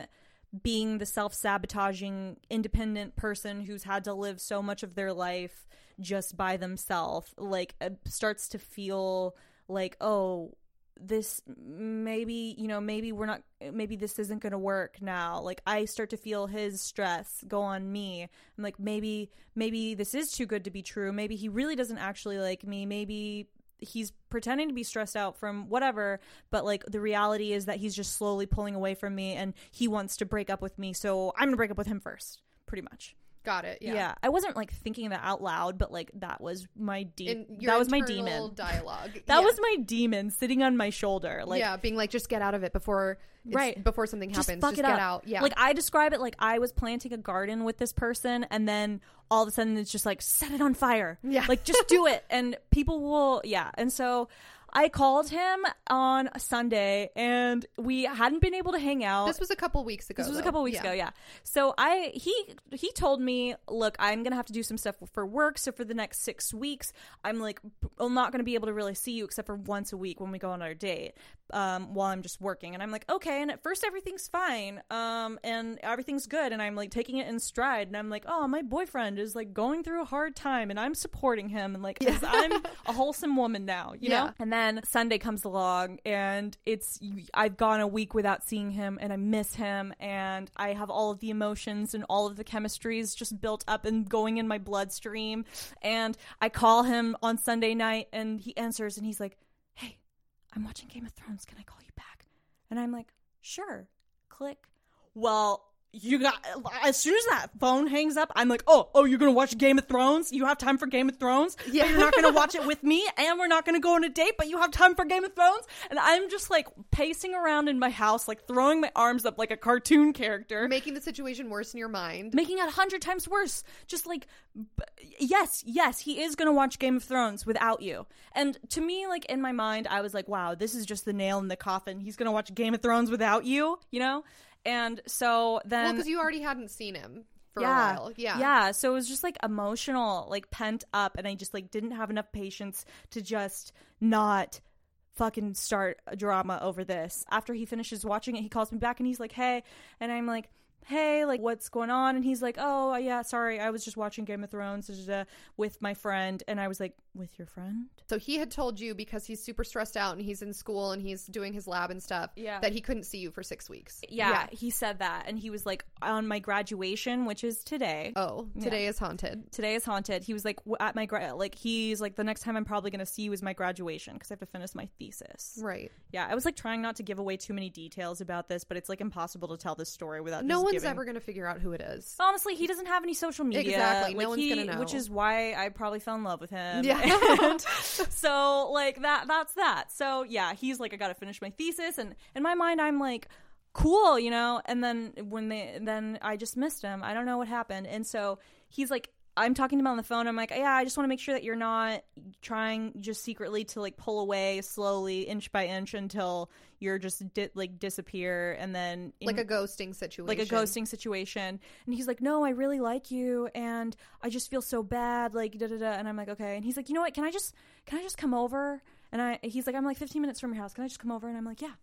being the self-sabotaging independent person who's had to live so much of their life just by themselves like uh, starts to feel like oh this maybe you know maybe we're not maybe this isn't going to work now. Like i start to feel his stress go on me. I'm like maybe maybe this is too good to be true. Maybe he really doesn't actually like me. Maybe he's pretending to be stressed out from whatever but like the reality is that he's just slowly pulling away from me and he wants to break up with me. So i'm going to break up with him first pretty much Got it. Yeah. yeah. i wasn't like thinking that out loud but like that was my deep that was my demon dialogue. that Yeah. was my demon sitting on my shoulder like yeah, being like, just get out of it before, Right. Before something just happens, fuck just it get up. out. Yeah, Like I describe it like I was planting a garden with this person and then all of a sudden it's just like set it on fire. Yeah. Like just do it and people will yeah. And so I called him on Sunday and we hadn't been able to hang out. this was a couple weeks ago. This was a couple weeks Yeah. ago, yeah. So I he he told me, look, I'm gonna have to do some stuff for work. So for the next six weeks, I'm like, I'm not gonna be able to really see you except for once a week when we go on our date, um, while I'm just working. And I'm like, okay. And at first everything's fine, um, and everything's good, and I'm like taking it in stride. And I'm like, oh, my boyfriend is like going through a hard time, and I'm supporting him, and like, 'cause I'm a wholesome woman now, you Yeah. know. And then Sunday comes along, and it's I've gone a week without seeing him, and I miss him, and I have all of the emotions and all of the chemistries just built up and going in my bloodstream. And I call him on Sunday night, and he answers, and he's like, "Hey, I'm watching Game of Thrones. Can I call you back?" And I'm like, "Sure." Click. Well, you got as soon as that phone hangs up, I'm like, oh, oh, you're gonna watch Game of Thrones? You have time for Game of Thrones? Yeah, you're not gonna watch it with me, and we're not gonna go on a date, but you have time for Game of Thrones? And I'm just like pacing around in my house, like throwing my arms up like a cartoon character, Making the situation worse in your mind. making it a hundred times worse. Just like, b- yes, yes, he is gonna watch Game of Thrones without you. And to me, like in my mind, I was like, wow, this is just the nail in the coffin. He's gonna watch Game of Thrones without you, you know. And so then, well, because you already hadn't seen him for yeah, a while. Yeah. yeah. So it was just like emotional, like pent up, and I just like didn't have enough patience to just not fucking start a drama over this. After he finishes watching it, he calls me back and he's like, "Hey," and I'm like. Hey, like, what's going on? And he's like, Oh, yeah, sorry, I was just watching Game of Thrones da, da, da, with my friend. And I was like, With your friend? So he had told you because he's super stressed out and he's in school and he's doing his lab and stuff Yeah. that he couldn't see you for six weeks. Yeah, he said that. And he was like, On my graduation, which is today. Oh, today is haunted. today is haunted. He was like at my gra- like he's like the next time I'm probably gonna see you is my graduation because I have to finish my thesis. Right. Yeah, I was like trying not to give away too many details about this, but it's like impossible to tell this story without No one's giving- ever going to figure out who it is. Honestly, he doesn't have any social media. Exactly, no one's gonna know. Which is why I probably fell in love with him. Yeah. And so like that that's that. So yeah, he's like I got to finish my thesis and in my mind I'm like cool, you know? And then when they then I just missed him. I don't know what happened. And so he's like I'm talking to him on the phone. I'm like, yeah, I just want to make sure that you're not trying just secretly to like pull away slowly, inch by inch, until you're just di- like disappear, and then in- Like a ghosting situation. like a ghosting situation. And he's like, "No, I really like you, and I just feel so bad." Like da da da. And I'm like, "Okay." And he's like, "You know what? Can I just can I just come over?" And I he's like, "I'm like 15 minutes from your house. Can I just come over?" And I'm like, "Yeah."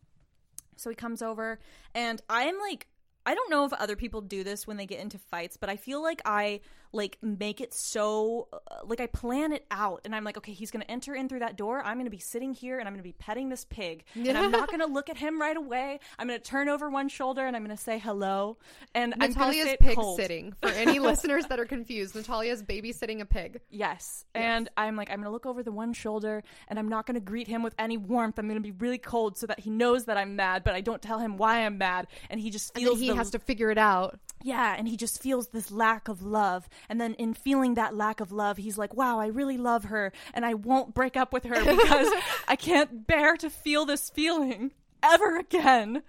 So he comes over, and I'm like. I don't know if other people do this when they get into fights, but I feel like I like make it so uh, like I plan it out and I'm like, okay, he's to enter in through that door. I'm to be sitting here and I'm to be petting this pig. And I'm not to look at him right away. I'm to turn over one shoulder and I'm to say hello. And I'm Natalia's pig cold. sitting. For any listeners that are confused, Natalia's babysitting a pig. Yes. And I'm like, I'm to look over the one shoulder and I'm not to greet him with any warmth. I'm to be really cold so that he knows that I'm mad, but I don't tell him why I'm mad. And he just And feels then he the- has to figure it out. Yeah, and he just feels this lack of love. And then in feeling that lack of love, he's like, wow, I really love her. And I won't break up with her because I can't bear to feel this feeling ever again.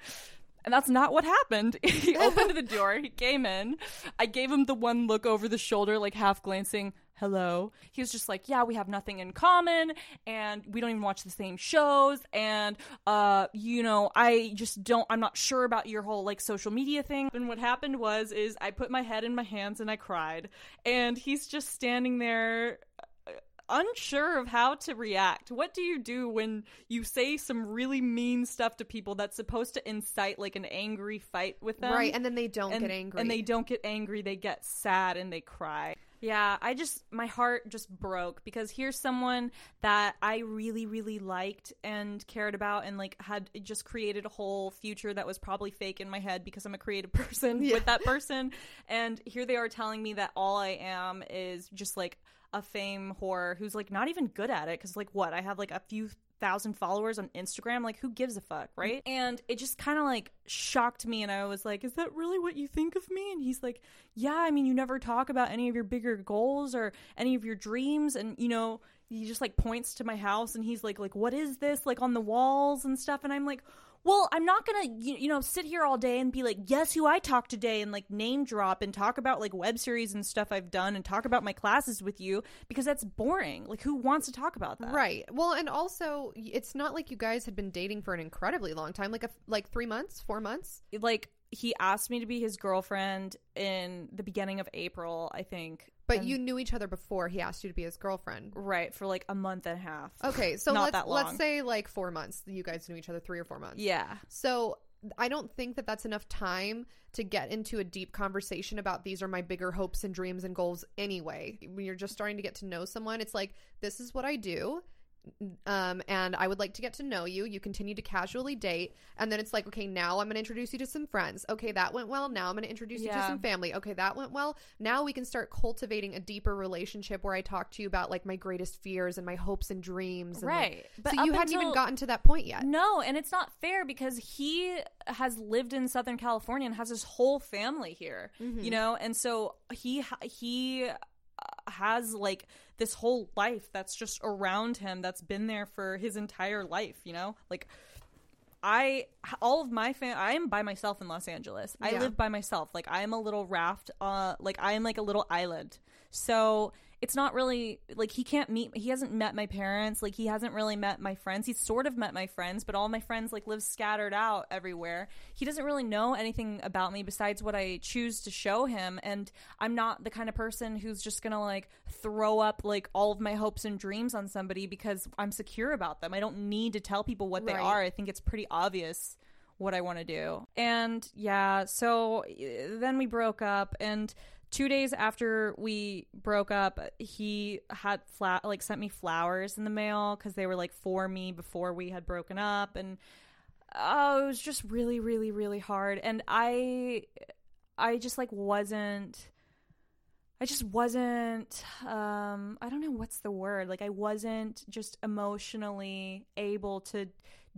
And that's not what happened. He opened the door, he came in. I gave him the one look over the shoulder, like half glancing, hello. He was just like, yeah, we have nothing in common and we don't even watch the same shows. And, uh, you know, I just don't, I'm not sure about your whole like social media thing. And what happened was, is I put my head in my hands and I cried. And he's just standing there uh, unsure of how to react. What do you do when you say some really mean stuff to people that's supposed to incite like an angry fight with them? right. And then they don't and, get angry. And they don't get angry, they get sad and they cry. Yeah, I just my heart just broke because here's someone that I really really liked and cared about and like had just created a whole future that was probably fake in my head because I'm a creative person with that person. And here they are telling me that all I am is just like a fame whore who's like not even good at it cuz like what? I have like a few thousand followers on Instagram. Like, who gives a fuck, right? And it just kind of like shocked me. And I was like, is that really what you think of me? And he's like, yeah, I mean, you never talk about any of your bigger goals or any of your dreams. And, you know, he just like points to my house and he's like, like, what is this? Like on the walls and stuff. And I'm like, well, I'm not gonna, you, you know, sit here all day and be like, guess who I talked today and like name drop and talk about like web series and stuff I've done and talk about my classes with you because that's boring. Like, who wants to talk about that? Right. Well, and also, it's not like you guys had been dating for an incredibly long time, like a, like three months, four months. Like, he asked me to be his girlfriend in the beginning of April, I think. But And- you knew each other before he asked you to be his girlfriend. right for like a month and a half. Okay, so Not let's that long. let's say like four months. You guys knew each other three or four months. Yeah. So I don't think that that's enough time to get into a deep conversation about these are my bigger hopes and dreams and goals anyway. When you're just starting to get to know someone, it's like this is what I do. Um, and I would like to get to know you. You continue to casually date, and then it's like, okay, now I'm going to introduce you to some friends. Okay, that went well. Now I'm going to introduce you to some family. Okay, that went well. Now we can start cultivating a deeper relationship where I talk to you about like my greatest fears and my hopes and dreams. And, like- Right. But so you hadn't even gotten to that point yet. No, and it's not fair because he has lived in Southern California and has his whole family here. You know, and so he he has like this whole life that's just around him that's been there for his entire life, you know? Like I all of my fam I am by myself in Los Angeles. I Yeah. live by myself. Like I am a little raft uh like I am like a little island. So it's not really like he can't meet he hasn't met my parents, like he hasn't really met my friends. He's sort of met my friends, but all my friends like live scattered out everywhere. He doesn't really know anything about me besides what I choose to show him and I'm not the kind of person who's just to like throw up like all of my hopes and dreams on somebody because I'm secure about them. I don't need to tell people what they are. I think it's pretty obvious what I want to do. And yeah, so uh, then we broke up and 2 days after we broke up, he had fla- like sent me flowers in the mail cuz they were like for me before we had broken up and oh, it was just really really really hard and I I just like wasn't I just wasn't um I don't know what's the word. Like I wasn't just emotionally able to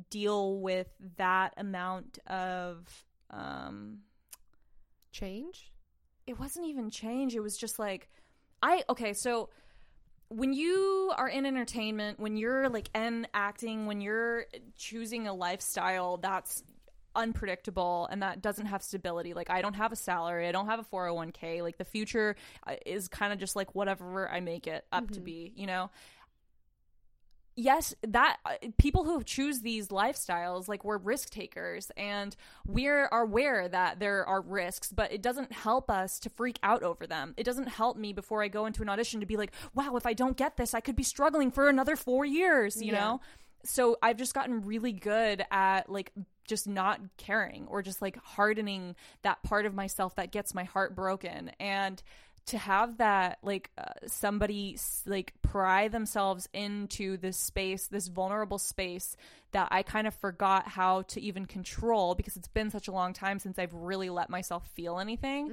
deal with that amount of um Change. It wasn't even change. It was just like I okay, so when you are in entertainment, when you're like in acting, when you're choosing a lifestyle that's unpredictable and that doesn't have stability. Like I don't have a salary, I don't have a 401k. Like the future uh, is kind of just like whatever I make it up to be, you know. Yes, that uh, people who choose these lifestyles like we're risk takers and we're aware that there are risks, but it doesn't help us to freak out over them. It doesn't help me before I go into an audition to be like, "Wow, if I don't get this, I could be struggling for another 4 years," you Yeah. know? so I've just gotten really good at like just not caring or just like hardening that part of myself that gets my heart broken and to have that like uh, somebody like pry themselves into this space this vulnerable space that I kind of forgot how to even control because it's been such a long time since I've really let myself feel anything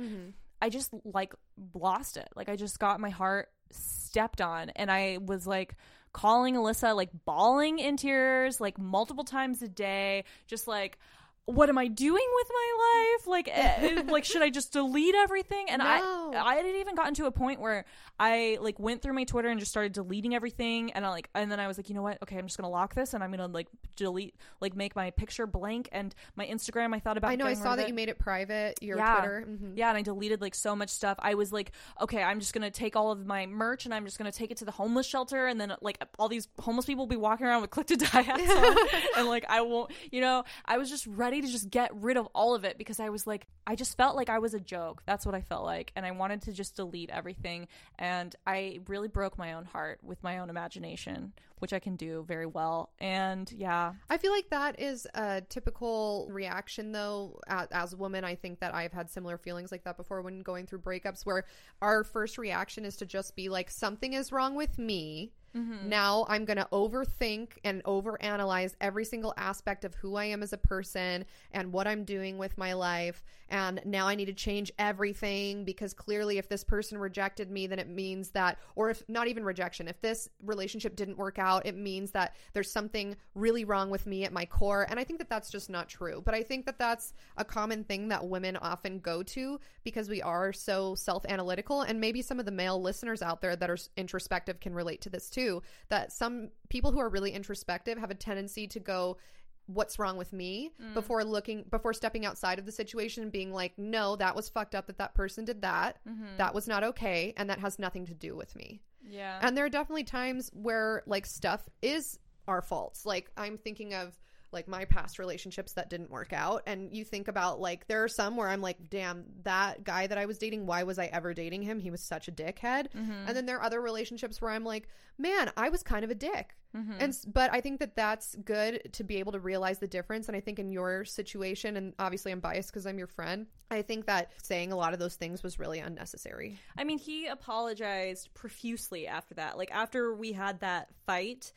I just like lost it. Like I just got my heart stepped on and I was like calling Alyssa like bawling in tears like multiple times a day just like what am I doing with my life? Like, eh, like should I just delete everything? And No. I, I had even gotten to a point where I like went through my Twitter and just started deleting everything. And I like, and then I was like, you know what? Okay, I'm just gonna lock this and I'm gonna like delete, like make my picture blank and my Instagram. I thought about. It. I know. I saw that you made it private. Your Yeah. Twitter. Mhm. Yeah, and I deleted like so much stuff. I was like, okay, I'm just gonna take all of my merch and I'm just gonna take it to the homeless shelter, and then like all these homeless people will be walking around with click to die hats on, and like I won't, you know, I was just ready to just get rid of all of it because I was like, I just felt like I was a joke. That's what I felt like, and I wanted to just delete everything, and I really broke my own heart with my own imagination, which I can do very well, and yeah, I feel like that is a typical reaction, though. As, as a woman, I think that I've had similar feelings like that before when going through breakups, where our first reaction is to just be like, something is wrong with me. Mm-hmm. Now I'm going to overthink and overanalyze every single aspect of who I am as a person and what I'm doing with my life. And now I need to change everything because clearly, if this person rejected me, then it means that, or if not even rejection, if this relationship didn't work out, it means that there's something really wrong with me at my core. And I think that that's just not true. But I think that that's a common thing that women often go to because we are so self analytical. And maybe some of the male listeners out there that are introspective can relate to this too. That some people who are really introspective have a tendency to go, what's wrong with me? Mm. Before looking before stepping outside of the situation and being like no that was fucked up that that person did that. Mm-hmm. That was not okay and that has nothing to do with me. Yeah, and there are definitely times where like stuff is our faults. Like i'm thinking of like my past relationships that didn't work out. And you think about like there are some where i'm like damn that guy that i was dating why was i ever dating him? He was such a dickhead. And then there are other relationships where i'm like man i was kind of a dick. And but i think that that's good to be able to realize the difference. And i think in your situation and obviously i'm biased because i'm your friend i think that saying a lot of those things was really unnecessary. I mean, he apologized profusely after that. Like after we had that fight,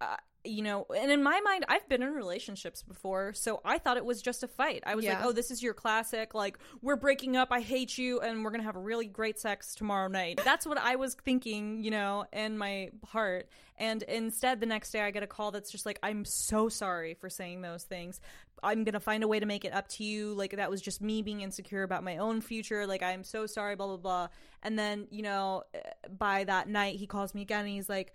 uh, you know, and in my mind, I've been in relationships before, so I thought it was just a fight. I was like, oh, this is your classic, like, we're breaking up, I hate you, and we're gonna have a really great sex tomorrow night. That's what I was thinking, you know, in my heart. And instead, the next day, I get a call that's just like, I'm so sorry for saying those things. I'm gonna find a way to make it up to you. Like, that was just me being insecure about my own future. Like, I'm so sorry, blah, blah, blah. And then, you know, by that night, he calls me again and he's like,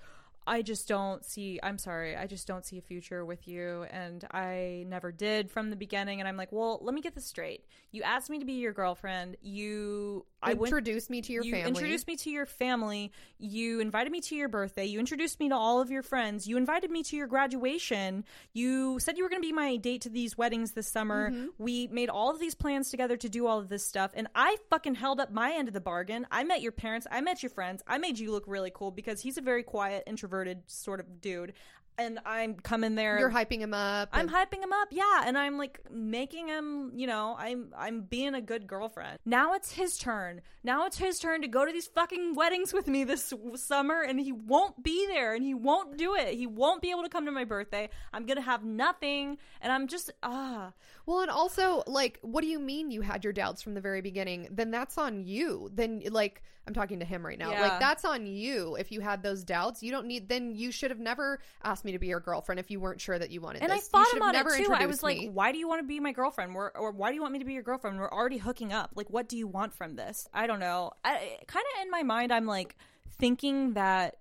I just don't see I'm sorry. I just don't see a future with you and I never did from the beginning and I'm like, "Well, let me get this straight. You asked me to be your girlfriend. You I went Introduce me to your you family. introduced me to your family. You invited me to your birthday. You introduced me to all of your friends. You invited me to your graduation. You said you were going to be my date to these weddings this summer. Mm-hmm. We made all of these plans together to do all of this stuff. And I fucking held up my end of the bargain. I met your parents. I met your friends. I made you look really cool because he's a very quiet, introverted sort of dude. And I'm coming there. You're hyping him up. I'm and- hyping him up, yeah, and I'm like making him, you know, I'm I'm being a good girlfriend. Now it's his turn. Now it's his turn to go to these fucking weddings with me this summer, and he won't be there, and he won't do it. He won't be able to come to my birthday. I'm gonna have nothing, and I'm just ah. Well, and also, like, what do you mean you had your doubts from the very beginning? Then that's on you. Then, like, I'm talking to him right now. Yeah. Like, that's on you if you had those doubts. You don't need, then you should have never asked me to be your girlfriend if you weren't sure that you wanted And this. fought you should him have on never it too. I was like, me. "Why do you want to be my girlfriend? We're, or why do you want me to be your girlfriend? We're already hooking up. Like, what do you want from this? I don't know. I kind of in my mind, I'm like thinking that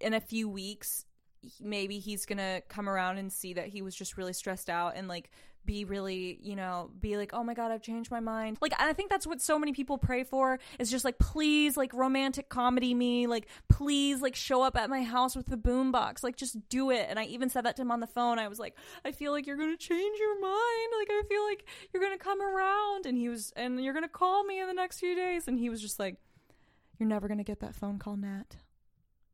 in a few weeks, maybe he's gonna come around and see that he was just really stressed out and like be really, you know, be like, oh my god, I've changed my mind. Like, I think that's what so many people pray for is just like, please, like, romantic comedy me, like, please, like, show up at my house with the boombox, like, just do it. And I even said that to him on the phone. I was like, I feel like you're gonna change your mind. Like, I feel like you're gonna come around, and he was, and you're gonna call me in the next few days. And he was just like, you're never gonna get that phone call, Nat.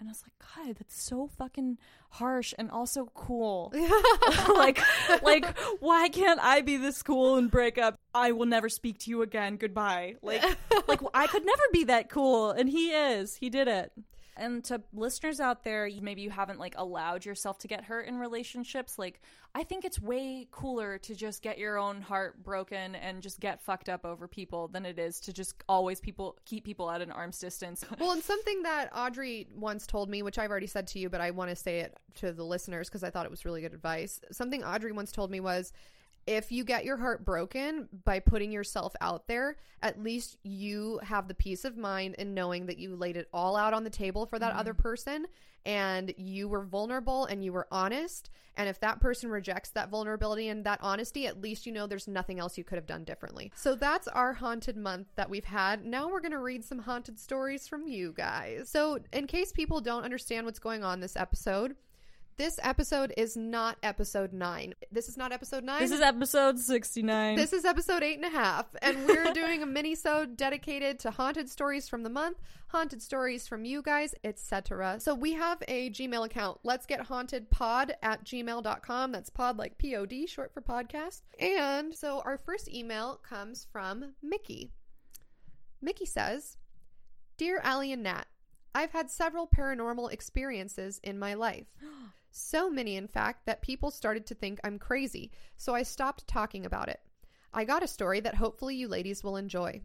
And I was like, God, that's so fucking harsh and also cool. like, like, why can't I be this cool and break up? I will never speak to you again. Goodbye. Like, like I could never be that cool, and he is. He did it. And to listeners out there, maybe you haven't like allowed yourself to get hurt in relationships. Like, I think it's way cooler to just get your own heart broken and just get fucked up over people than it is to just always people keep people at an arm's distance. Well, and something that Audrey once told me, which I've already said to you, but I want to say it to the listeners because I thought it was really good advice. Something Audrey once told me was if you get your heart broken by putting yourself out there, at least you have the peace of mind in knowing that you laid it all out on the table for that other mm-hmm. person and you were vulnerable and you were honest. And if that person rejects that vulnerability and that honesty, at least you know there's nothing else you could have done differently. So that's our haunted month that we've had. Now we're going to read some haunted stories from you guys. So, in case people don't understand what's going on this episode, this episode is not episode nine. This is not episode nine. this is episode 69. This is episode eight and a half, and we're doing a mini-sode dedicated to haunted stories from the month, haunted stories from you guys, etc. So we have a Gmail account. Let's get haunted pod at gmail.com. That's pod like P-O-D, short for podcast. And so our first email comes from Mickey. Mickey says, Dear Allie and Nat, I've had several paranormal experiences in my life. So many, in fact, that people started to think I'm crazy, so I stopped talking about it. I got a story that hopefully you ladies will enjoy.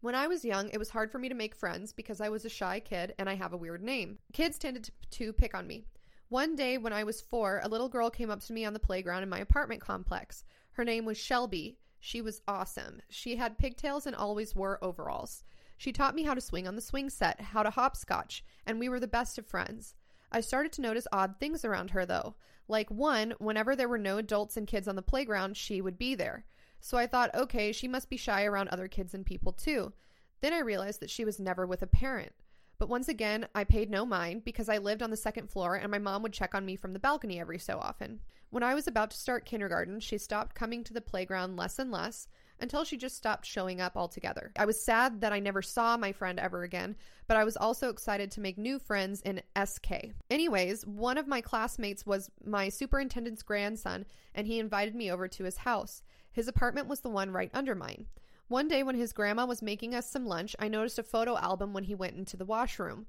When I was young, it was hard for me to make friends because I was a shy kid and I have a weird name. Kids tended to, to pick on me. One day when I was four, a little girl came up to me on the playground in my apartment complex. Her name was Shelby. She was awesome. She had pigtails and always wore overalls. She taught me how to swing on the swing set, how to hopscotch, and we were the best of friends. I started to notice odd things around her, though. Like, one, whenever there were no adults and kids on the playground, she would be there. So I thought, okay, she must be shy around other kids and people too. Then I realized that she was never with a parent. But once again, I paid no mind because I lived on the second floor and my mom would check on me from the balcony every so often. When I was about to start kindergarten, she stopped coming to the playground less and less until she just stopped showing up altogether. I was sad that I never saw my friend ever again, but I was also excited to make new friends in SK. Anyways, one of my classmates was my superintendent's grandson, and he invited me over to his house. His apartment was the one right under mine. One day when his grandma was making us some lunch, I noticed a photo album when he went into the washroom.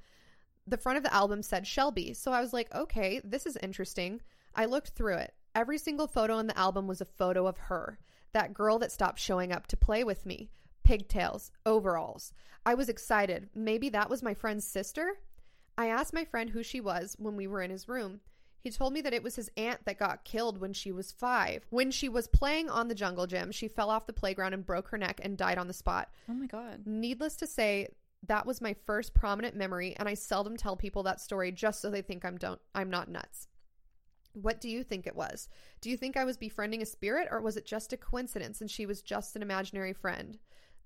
the front of the album said Shelby. So I was like, okay, this is interesting. I looked through it. Every single photo on the album was a photo of her, that girl that stopped showing up to play with me. Pigtails, overalls. I was excited. Maybe that was my friend's sister? I asked my friend who she was when we were in his room. He told me that it was his aunt that got killed when she was five. When she was playing on the jungle gym, she fell off the playground and broke her neck and died on the spot. Oh my god. Needless to say, that was my first prominent memory, and I seldom tell people that story just so they think I'm don't I'm not nuts. What do you think it was? Do you think I was befriending a spirit, or was it just a coincidence and she was just an imaginary friend?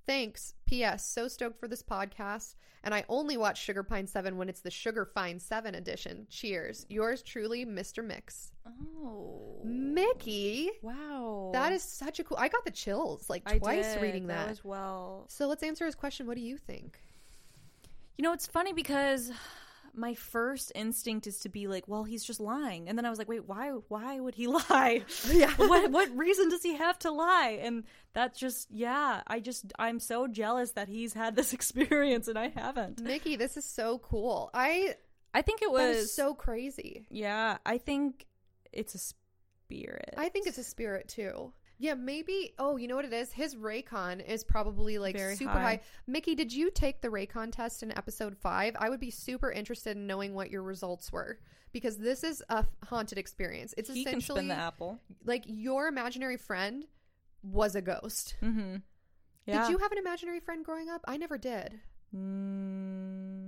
Thanks. P.S. So stoked for this podcast, and I only watch Sugar Pine 7 when it's the Sugar Fine 7 edition. Cheers. Yours truly, Mr. Mix. Oh. Mickey, Wow. that is such a cool. I got the chills like I twice did, reading that. as well. So let's answer his question. What do you think? You know, it's funny because my first instinct is to be like, well, he's just lying. And then I was like, wait, why why would he lie? Yeah. what what reason does he have to lie? And that just yeah, I just I'm so jealous that he's had this experience and I haven't. Mickey, this is so cool. I I think it was so crazy. Yeah, I think it's a spirit. I think it's a spirit too. Yeah, maybe. Oh, you know what it is? His Raycon is probably like Very super high. high. Mickey, did you take the Raycon test in episode five? I would be super interested in knowing what your results were because this is a haunted experience. It's he can essentially spin the apple. like your imaginary friend was a ghost. Mm-hmm. Yeah. Did you have an imaginary friend growing up? I never did. Mm.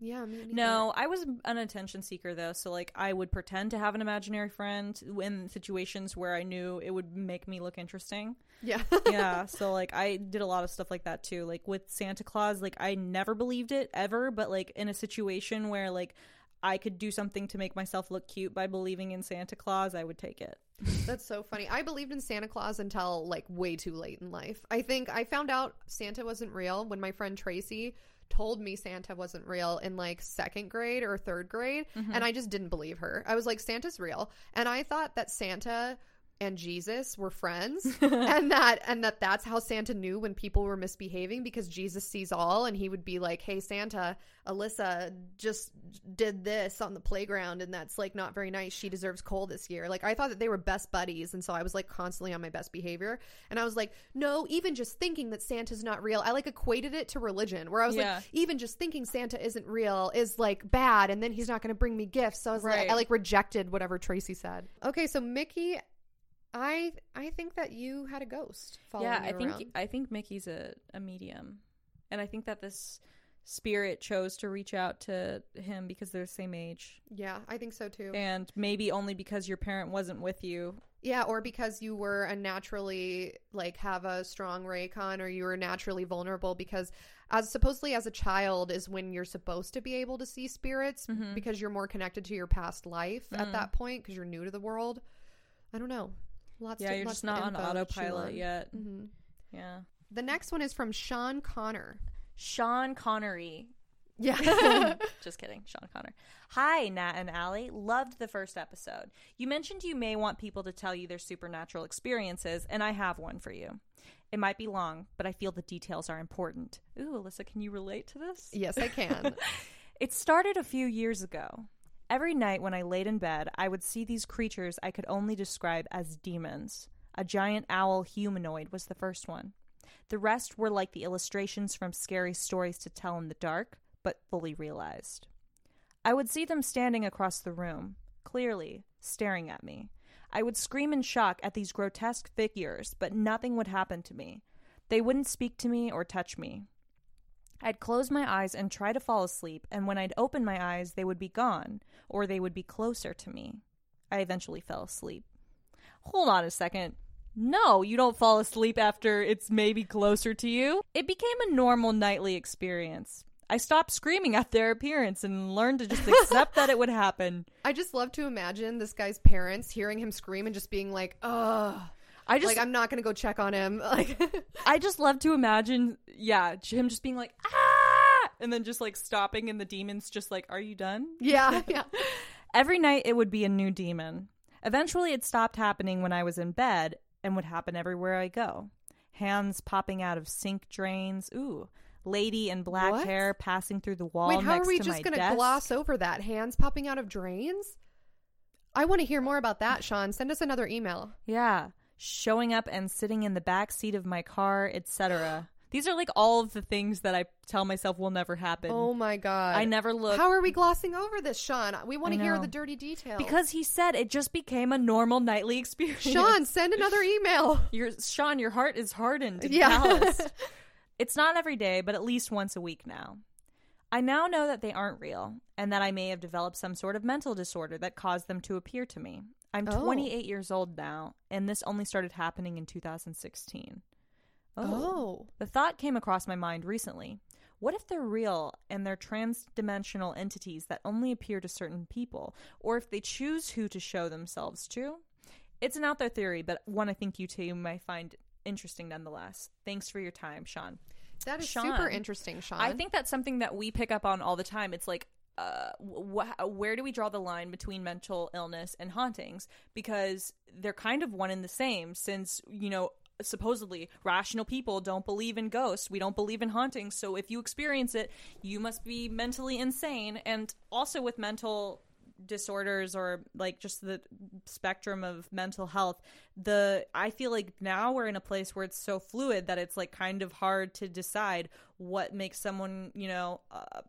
Yeah, me. No, I was an attention seeker though, so like I would pretend to have an imaginary friend in situations where I knew it would make me look interesting. Yeah. yeah, so like I did a lot of stuff like that too. Like with Santa Claus, like I never believed it ever, but like in a situation where like I could do something to make myself look cute by believing in Santa Claus, I would take it. That's so funny. I believed in Santa Claus until like way too late in life. I think I found out Santa wasn't real when my friend Tracy told me Santa wasn't real in like second grade or third grade. Mm-hmm. And I just didn't believe her. I was like, Santa's real. And I thought that Santa and Jesus were friends and that and that that's how Santa knew when people were misbehaving because Jesus sees all and he would be like hey Santa Alyssa just did this on the playground and that's like not very nice. She deserves coal this year. Like I thought that they were best buddies and so I was like constantly on my best behavior and I was like no even just thinking that Santa's not real. I like equated it to religion where I was Yeah. like even just thinking Santa isn't real is like bad and then he's not going to bring me gifts. So I was Right. like I like rejected whatever Tracy said. Okay so Mickey I I think that you had a ghost. Following yeah, I think around. I think Mickey's a, a medium, and I think that this spirit chose to reach out to him because they're the same age, Yeah, I think so too. and maybe only because your parent wasn't with you. yeah, or because you were a naturally like have a strong Raycon, or you were naturally vulnerable because as supposedly as a child is when you're supposed to be able to see spirits Mm-hmm. because you're more connected to your past life Mm. at that point because you're new to the world. I don't know. Lots. Yeah, to, you're lots just not on info to chew autopilot on. yet. Mhm. Yeah, The next one is from Sean Connor. Sean Connery. Yeah. Just kidding, Sean Connor. Hi, Nat and Allie. Loved the first episode. You mentioned you may want people to tell you their supernatural experiences, and I have one for you. It might be long, but I feel the details are important. Ooh, Alyssa, can you relate to this? yes, I can. It started a few years ago. Every night when I laid in bed, I would see these creatures I could only describe as demons. A giant owl humanoid was the first one. The rest were like the illustrations from scary stories to tell in the dark, but fully realized. I would see them standing across the room, clearly, staring at me. I would scream in shock at these grotesque figures, but nothing would happen to me. They wouldn't speak to me or touch me. I'd close my eyes and try to fall asleep, and when I'd open my eyes, they would be gone, or they would be closer to me. I eventually fell asleep. Hold on a second. No, you don't fall asleep after it's maybe closer to you. It became a normal nightly experience. I stopped screaming at their appearance and learned to just accept that it would happen. I just love to imagine this guy's parents hearing him scream and just being like, "Ugh." I just like I'm not gonna go check on him. Like, I just love to imagine, yeah, him just being like, ah, and then just like stopping, and the demons just like, are you done? yeah, yeah. Every night it would be a new demon. Eventually it stopped happening when I was in bed and would happen everywhere I go. Hands popping out of sink drains, ooh, lady in black What? hair passing through the wall Wait, how are we to just gonna gloss over that? Hands popping out of drains? I want to hear more about that, Sean. Send us another email. Yeah, showing up and sitting in the back seat of my car, etc. These are like all of the things that I tell myself will never happen. Oh my god. I never look How are we glossing over this, Sean? We want I to hear know. the dirty details. because he said it just became a normal nightly experience. Sean, send another email. your Sean, your heart is hardened Yeah. it's not every day, but at least once a week now. I now know that they aren't real and that I may have developed some sort of mental disorder that caused them to appear to me. I'm Oh. 28 years old now, and this only started happening in 2016. Oh. The thought came across my mind recently. What if they're real and they're trans-dimensional entities that only appear to certain people, or if they choose who to show themselves to? It's an out there theory, but one I think you two might find interesting nonetheless. Thanks for your time, Sean. That is Sean. super interesting, Sean. I think that's something that we pick up on all the time. It's like, uh, wh- where do we draw the line between mental illness and hauntings? Because they're kind of one and the same. Since you know, supposedly rational people don't believe in ghosts, we don't believe in hauntings. So if you experience it, you must be mentally insane. And also with mental disorders or like just the spectrum of mental health the i feel like now we're in a place where it's so fluid that it's like kind of hard to decide what makes someone you know uh,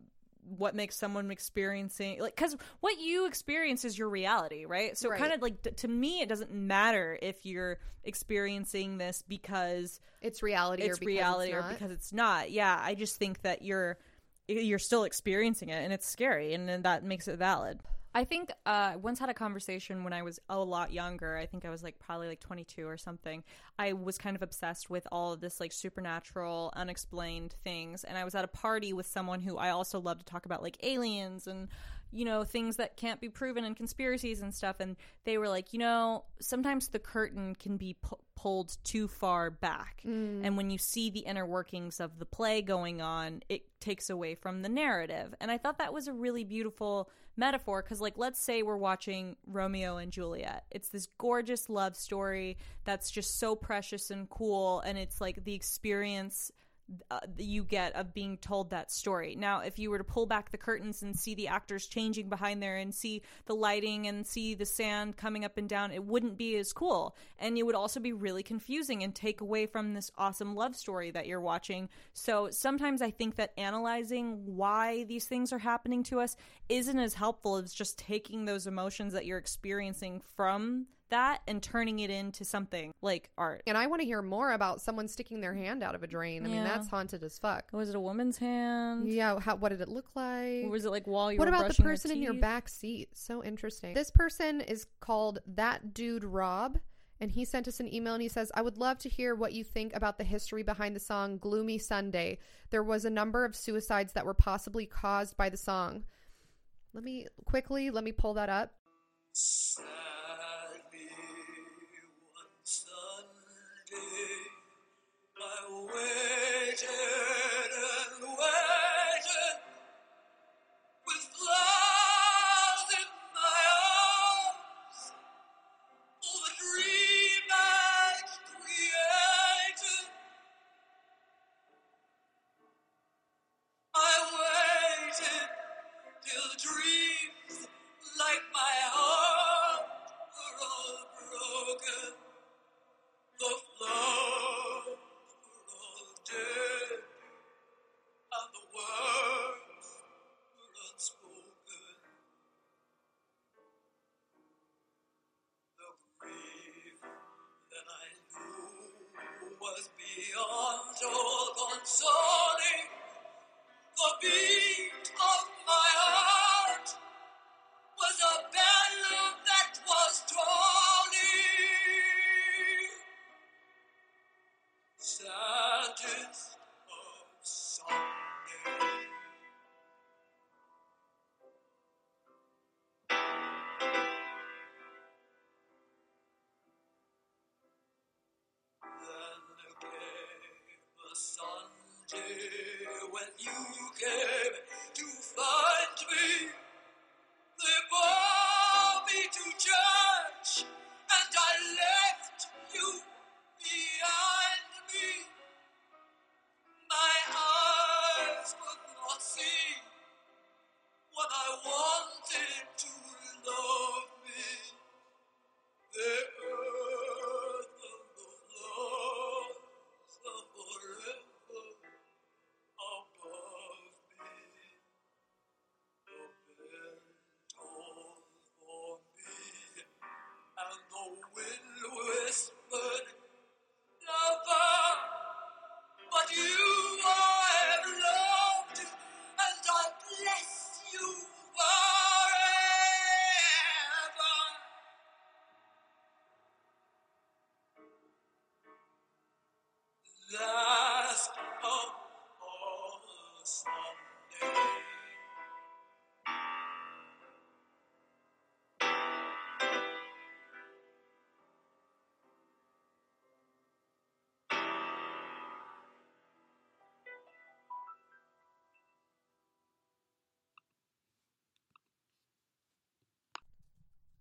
what makes someone experiencing like because what you experience is your reality right? So Right. kind of like to me it doesn't matter if you're experiencing this because it's reality or it's because reality it's or because it's not. Yeah i just think that you're you're still experiencing it and it's scary and then that makes it valid i think uh, i once had a conversation when i was a lot younger i think i was like probably like 22 or something. I was kind of obsessed with all of this like supernatural unexplained things and i was at a party with someone who i also love to talk about like aliens and you know things that can't be proven and conspiracies and stuff. And they were like you know sometimes the curtain can be pu- pulled too far back. Mm. And when you see the inner workings of the play going on it takes away from the narrative. And i thought that was a really beautiful metaphor because like let's say we're watching romeo and juliet. It's this gorgeous love story that's just so precious and cool. And it's like the experience uh, you get of being told that story. Now, if you were to pull back the curtains and see the actors changing behind there and see the lighting and see the sand coming up and down, it wouldn't be as cool. And it would also be really confusing and take away from this awesome love story that you're watching. So sometimes I think that analyzing why these things are happening to us isn't as helpful as just taking those emotions that you're experiencing from that and turning it into something like art. and I want to hear more about someone sticking their hand out of a drain. I mean, that's haunted as fuck. Was it a woman's hand? Yeah, how, what did it look like? Or was it like while you what were about the brushing your person in your back seat? So interesting. This person is called That Dude Rob, and he sent us an email and he says, I would love to hear what you think about the history behind the song Gloomy Sunday. There was a number of suicides that were possibly caused by the song. Let me quickly, let me pull that up. Waited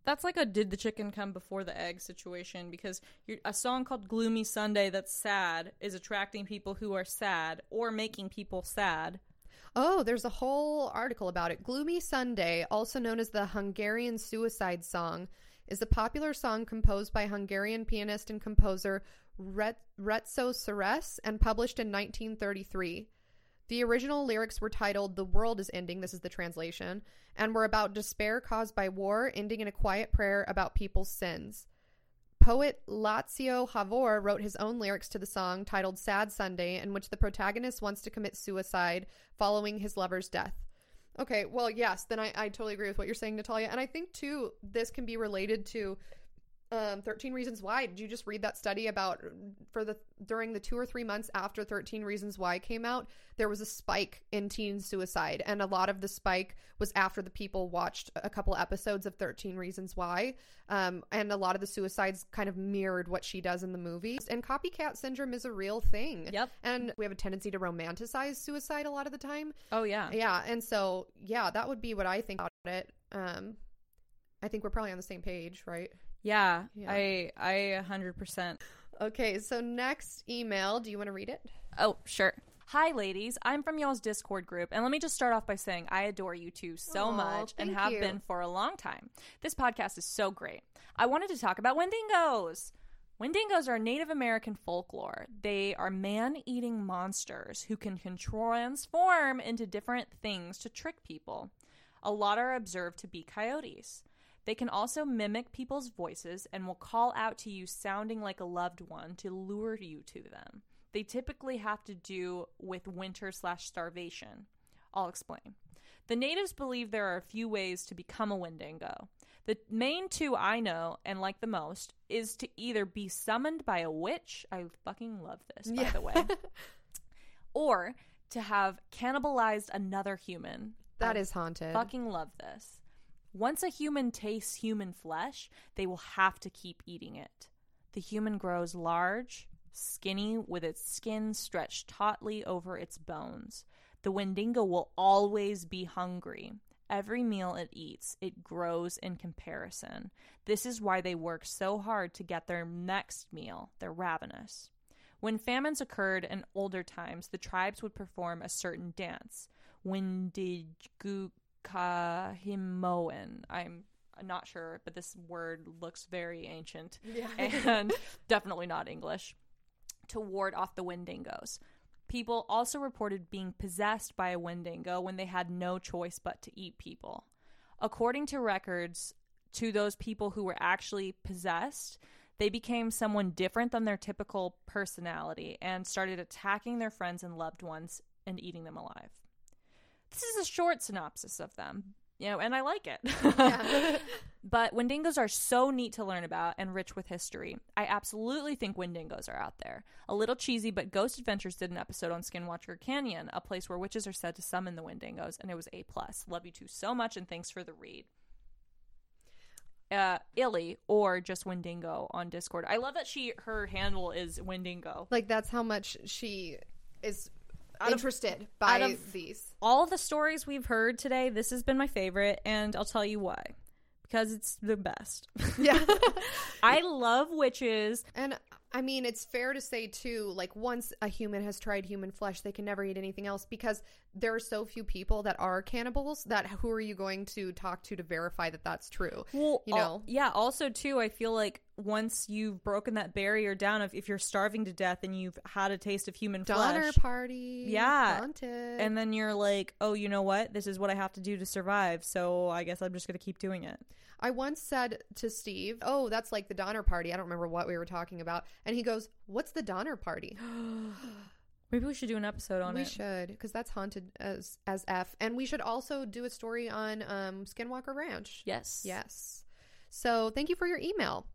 That's like a did the chicken come before the egg situation because a song called Gloomy Sunday that's sad is attracting people who are sad or making people sad. Oh, there's a whole article about it. Gloomy Sunday, also known as the Hungarian suicide song, is a popular song composed by Hungarian pianist and composer Ret- Retso Seress and published in 1933. The original lyrics were titled The World is Ending, this is the translation, and were about despair caused by war, ending in a quiet prayer about people's sins. Poet László Havor wrote his own lyrics to the song titled Sad Sunday, in which the protagonist wants to commit suicide following his lover's death. Okay, well, yes, then I, I totally agree with what you're saying, Natalia. And I think, too, this can be related to um, 13 Reasons Why. Did you just read that study about for the during the two or three months after 13 Reasons Why came out, there was a spike in teen suicide, and a lot of the spike was after the people watched a couple episodes of 13 Reasons Why, um, and a lot of the suicides kind of mirrored what she does in the movies. And copycat syndrome is a real thing. Yep. And we have a tendency to romanticize suicide a lot of the time. Oh yeah. Yeah, and so yeah, that would be what I think about it. Um, I think we're probably on the same page, right? Yeah. Yeah. I I 100%. Okay, so next email, do you want to read it? Oh, sure. Hi, ladies. I'm from y'all's Discord group, and let me just start off by saying I adore you two so Aw, much and have you. been for a long time. This podcast is so great. I wanted to talk about Wendigos. Wendigos are Native American folklore. They are man eating monsters who can transform into different things to trick people. A lot are observed to be coyotes. They can also mimic people's voices and will call out to you sounding like a loved one to lure you to them. They typically have to do with winter slash starvation. I'll explain. The natives believe there are a few ways to become a Wendigo. The main two I know and like the most is to either be summoned by a witch. I fucking love this, by Yeah. the way. or to have cannibalized another human. That I is haunted. Fucking love this. Once a human tastes human flesh, they will have to keep eating it. The human grows large, skinny, with its skin stretched tautly over its bones. The Wendigo will always be hungry. Every meal it eats, it grows in comparison. This is why they work so hard to get their next meal. They're ravenous. When famines occurred in older times, the tribes would perform a certain dance, Windigukahimoan. I'm not sure, but this word looks very ancient and definitely not English, to ward off the Wendigos. People also reported being possessed by a Wendigo when they had no choice but to eat people. According to records, to those people who were actually possessed, they became someone different than their typical personality and started attacking their friends and loved ones and eating them alive. This is a short synopsis of them, you know, and I like it. but Wendigos are so neat to learn about and rich with history. I absolutely think Wendigos are out there. A little cheesy, but Ghost Adventures did an episode on Skinwalker Canyon, a place where witches are said to summon the Wendigos, and it was A plus. Love you two so much, and thanks for the read. Uh, Illy or just Wendigo on Discord. I love that she her handle is Wendigo. Like that's how much she is Out of- interested by these. all the stories we've heard today, this has been my favorite, and I'll tell you why. Because it's the best. Yeah. I love witches. and I mean, it's fair to say too, like once a human has tried human flesh, they can never eat anything else because there are so few people that are cannibals that who are you going to talk to to verify that that's true? Well, you know, yeah. Also, too, I feel like once you've broken that barrier down of if you're starving to death and you've had a taste of human flesh. Donner flesh, party. Yeah. Haunted. and then you're like, oh, you know what? This is what I have to do to survive. So I guess I'm just gonna keep doing it. I once said to Steve, "Oh, that's like the Donner Party." I don't remember what we were talking about, and he goes, "What's the Donner Party?" Maybe we should do an episode on we it. We should, because that's haunted as as f, and we should also do a story on um, Skinwalker Ranch. Yes. Yes. So thank you for your email.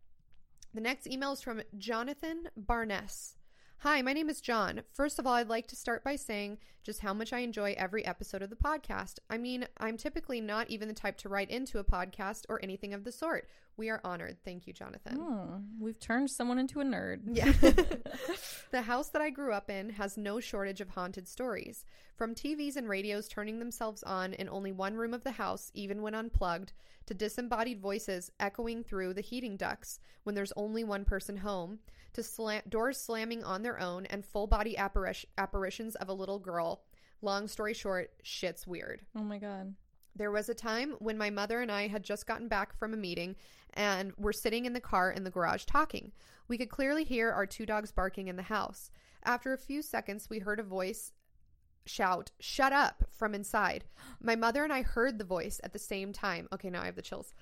The next email is from Jonathan Barness. Hi, my name is John. First of all, I'd like to start by saying just how much I enjoy every episode of the podcast. I mean, I'm typically not even the type to write into a podcast or anything of the sort. We are honored. Thank you, Jonathan. Oh, we've turned someone into a nerd. Yeah. the house that I grew up in has no shortage of haunted stories. From TVs and radios turning themselves on in only one room of the house, even when unplugged, to disembodied voices echoing through the heating ducts when there's only one person home, to sla- doors slamming on their own and full body apparish- apparitions of a little girl. Long story short, shit's weird. Oh my god. There was a time when my mother and I had just gotten back from a meeting and were sitting in the car in the garage talking. We could clearly hear our two dogs barking in the house. After a few seconds, we heard a voice shout, Shut up, from inside. My mother and I heard the voice at the same time. Okay, now I have the chills.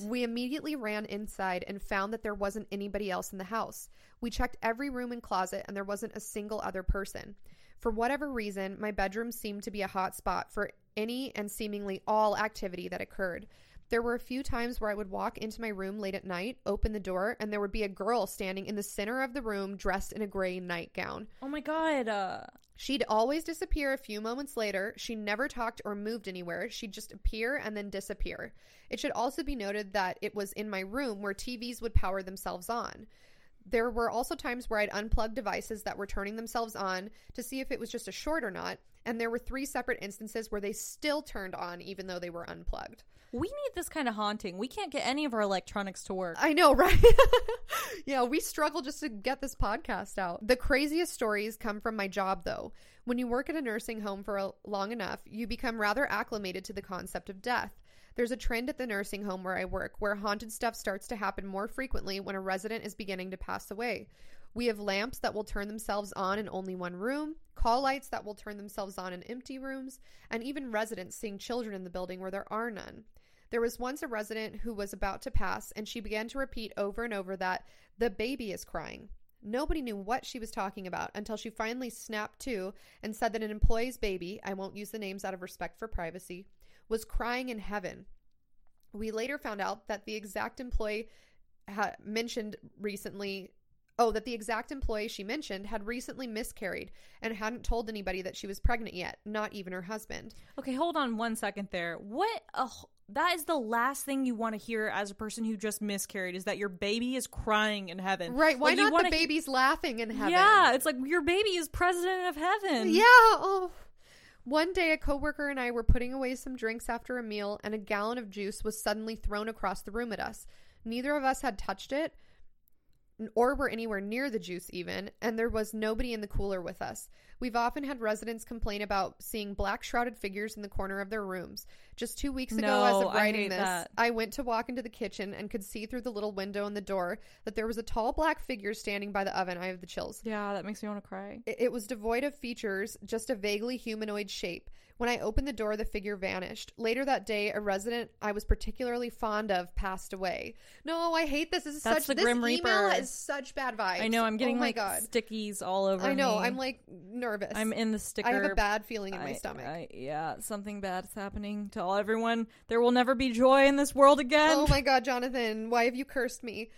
We immediately ran inside and found that there wasn't anybody else in the house. We checked every room and closet, and there wasn't a single other person. For whatever reason, my bedroom seemed to be a hot spot for any and seemingly all activity that occurred. There were a few times where I would walk into my room late at night, open the door, and there would be a girl standing in the center of the room dressed in a gray nightgown. Oh my god. Uh, She'd always disappear a few moments later. She never talked or moved anywhere. She'd just appear and then disappear. It should also be noted that it was in my room where TVs would power themselves on. There were also times where I'd unplug devices that were turning themselves on to see if it was just a short or not, and there were three separate instances where they still turned on even though they were unplugged. we need this kind of haunting. We can't get any of our electronics to work. I know, right? yeah, we struggle just to get this podcast out. The craziest stories come from my job, though. When you work at a nursing home for a, long enough, you become rather acclimated to the concept of death. There's a trend at the nursing home where I work where haunted stuff starts to happen more frequently when a resident is beginning to pass away. We have lamps that will turn themselves on in only one room, call lights that will turn themselves on in empty rooms, and even residents seeing children in the building where there are none. There was once a resident who was about to pass, and she began to repeat over and over that the baby is crying. Nobody knew what she was talking about until she finally snapped to and said that an employee's baby, I won't use the names out of respect for privacy, was crying in heaven. We later found out that the exact employee had mentioned recently Oh, that the exact employee she mentioned had recently miscarried and hadn't told anybody that she was pregnant yet, not even her husband. Okay, hold on one second there. What a that is the last thing you want to hear as a person who just miscarried is that your baby is crying in heaven. Right? Why Like, not the he- baby's laughing in heaven? Yeah, it's like your baby is president of heaven. Yeah. Oh. One day, a coworker and I were putting away some drinks after a meal, and a gallon of juice was suddenly thrown across the room at us. Neither of us had touched it, or were anywhere near the juice, even, and there was nobody in the cooler with us. We've often had residents complain about seeing black shrouded figures in the corner of their rooms. Just two weeks ago, as of I writing hate this, that. I went to walk into the kitchen and could see through the little window in the door that there was a tall black figure standing by the oven. I have the chills. Yeah, that makes me want to cry. It it was devoid of features, just a vaguely humanoid shape. When I opened the door, the figure vanished. Later that day, a resident I was particularly fond of passed away. No, I hate this. This is That's such the this Grim email Reaper. has such bad vibes. I know I'm getting oh my like god. stickies all over. I know. me. I'm like nervous. I'm in the sticker. I have a bad feeling in my stomach. I- yeah, something bad is happening to all everyone. There will never be joy in this world again. Oh my god, Jonathan, why have you cursed me?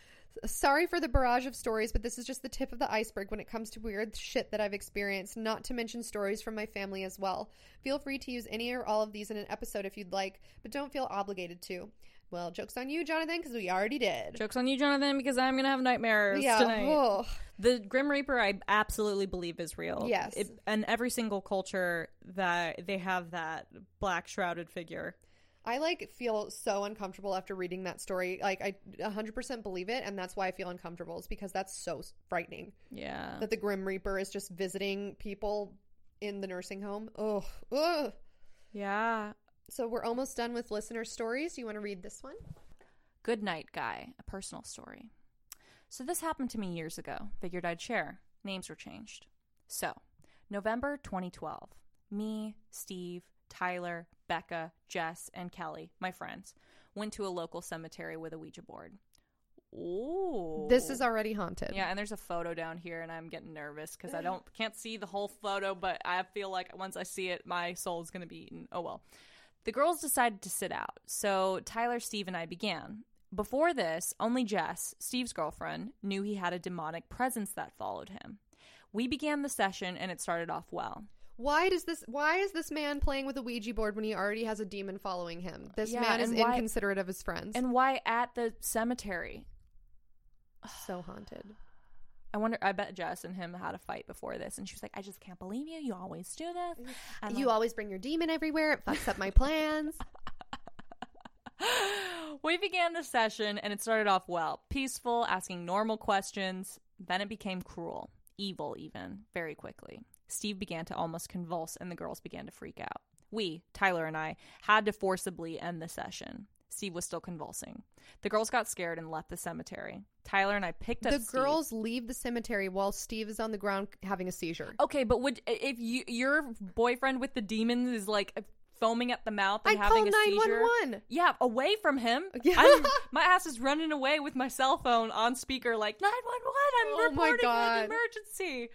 Sorry for the barrage of stories, but this is just the tip of the iceberg when it comes to weird shit that I've experienced, not to mention stories from my family as well. Feel free to use any or all of these in an episode if you'd like, but don't feel obligated to. Well, joke's on you, Jonathan, because we already did. Jokes on you, Jonathan, because I'm gonna have nightmares yeah. tonight. oh. The Grim Reaper, I absolutely believe is real. Yes. It, and every single culture that they have that black shrouded figure. I like feel so uncomfortable after reading that story. Like I 100% believe it, and that's why I feel uncomfortable. Is because that's so frightening. Yeah. that the Grim Reaper is just visiting people in the nursing home. Ugh. Ugh. yeah. So we're almost done with listener stories. You want to read this one? Good night, guy. A personal story. So this happened to me years ago. Figured I'd share. Names were changed. So, November 2012. Me, Steve, Tyler, Becca, Jess, and Kelly, my friends, went to a local cemetery with a Ouija board. Ooh. This is already haunted. Yeah, and there's a photo down here, and I'm getting nervous because I don't can't see the whole photo, but I feel like once I see it, my soul is going to be eaten. Oh well. The girls decided to sit out, so Tyler, Steve, and I began. Before this, only Jess, Steve's girlfriend, knew he had a demonic presence that followed him. We began the session, and it started off well. Why does this? Why is this man playing with a Ouija board when he already has a demon following him? This Yeah, man is why- inconsiderate of his friends. And why at the cemetery? so haunted. I wonder. I bet Jess and him had a fight before this, and she was like, "I just can't believe you. You always do this." Mm-hmm. And You like- always bring your demon everywhere. It fucks up my plans. we began the session, and it started off well, peaceful, asking normal questions. Then it became cruel, evil, even very quickly. Steve began to almost convulse, and the girls began to freak out. We, Tyler and I, had to forcibly end the session. Steve was still convulsing. The girls got scared and left the cemetery. Tyler and I picked up the Steve. girls leave the cemetery while Steve is on the ground having a seizure. Okay, but would if you your boyfriend with the demons is like foaming at the mouth and I'd having call a seizure? 911. Yeah, away from him. Yeah. I'm, my ass is running away with my cell phone on speaker, like nine one one. I'm Oh reporting an emergency.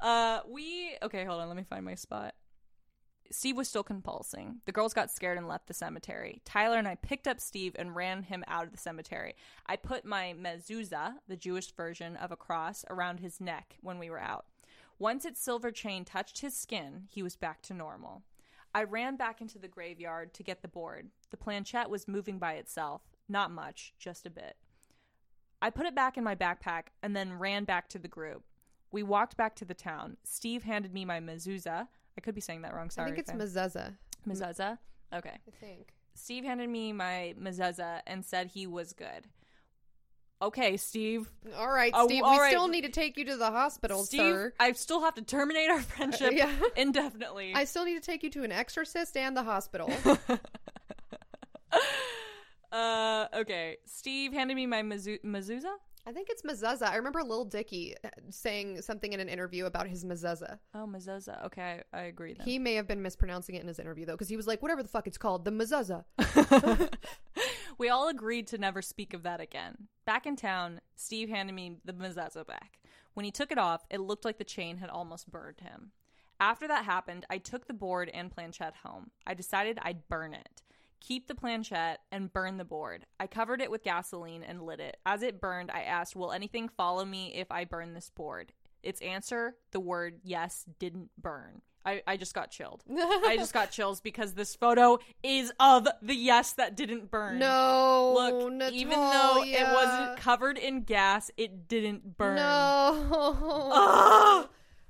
Uh, we okay. Hold on, let me find my spot. Steve was still convulsing. The girls got scared and left the cemetery. Tyler and I picked up Steve and ran him out of the cemetery. I put my mezuzah, the Jewish version of a cross, around his neck when we were out. Once its silver chain touched his skin, he was back to normal. I ran back into the graveyard to get the board. The planchette was moving by itself. Not much, just a bit. I put it back in my backpack and then ran back to the group. We walked back to the town. Steve handed me my mezuzah. I could be saying that wrong. Sorry. I think it's fam. Mezuzah. Okay. I think. Steve handed me my mezuzah and said he was good. Okay, Steve. All right, Oh, Steve. all we right. still need to take you to the hospital, Steve, sir. I still have to terminate our friendship Yeah. indefinitely. I still need to take you to an exorcist and the hospital. uh, okay. Steve handed me my mezu- mezuzah. I think it's Mazeza. I remember Lil Dicky saying something in an interview about his Mazeza. Oh, mezuzah. Okay, I, I agree then. He may have been mispronouncing it in his interview though, because he was like, "Whatever the fuck it's called, the Mazeza." we all agreed to never speak of that again. Back in town, Steve handed me the mezuzah back. When he took it off, it looked like the chain had almost burned him. After that happened, I took the board and planchette home. I decided I'd burn it. Keep the planchette and burn the board. I covered it with gasoline and lit it. As it burned, I asked, Will anything follow me if I burn this board? Its answer, the word yes, didn't burn. I, I just got chilled. I just got chills because this photo is of the yes that didn't burn. No, Look, even though it wasn't covered in gas, it didn't burn. No.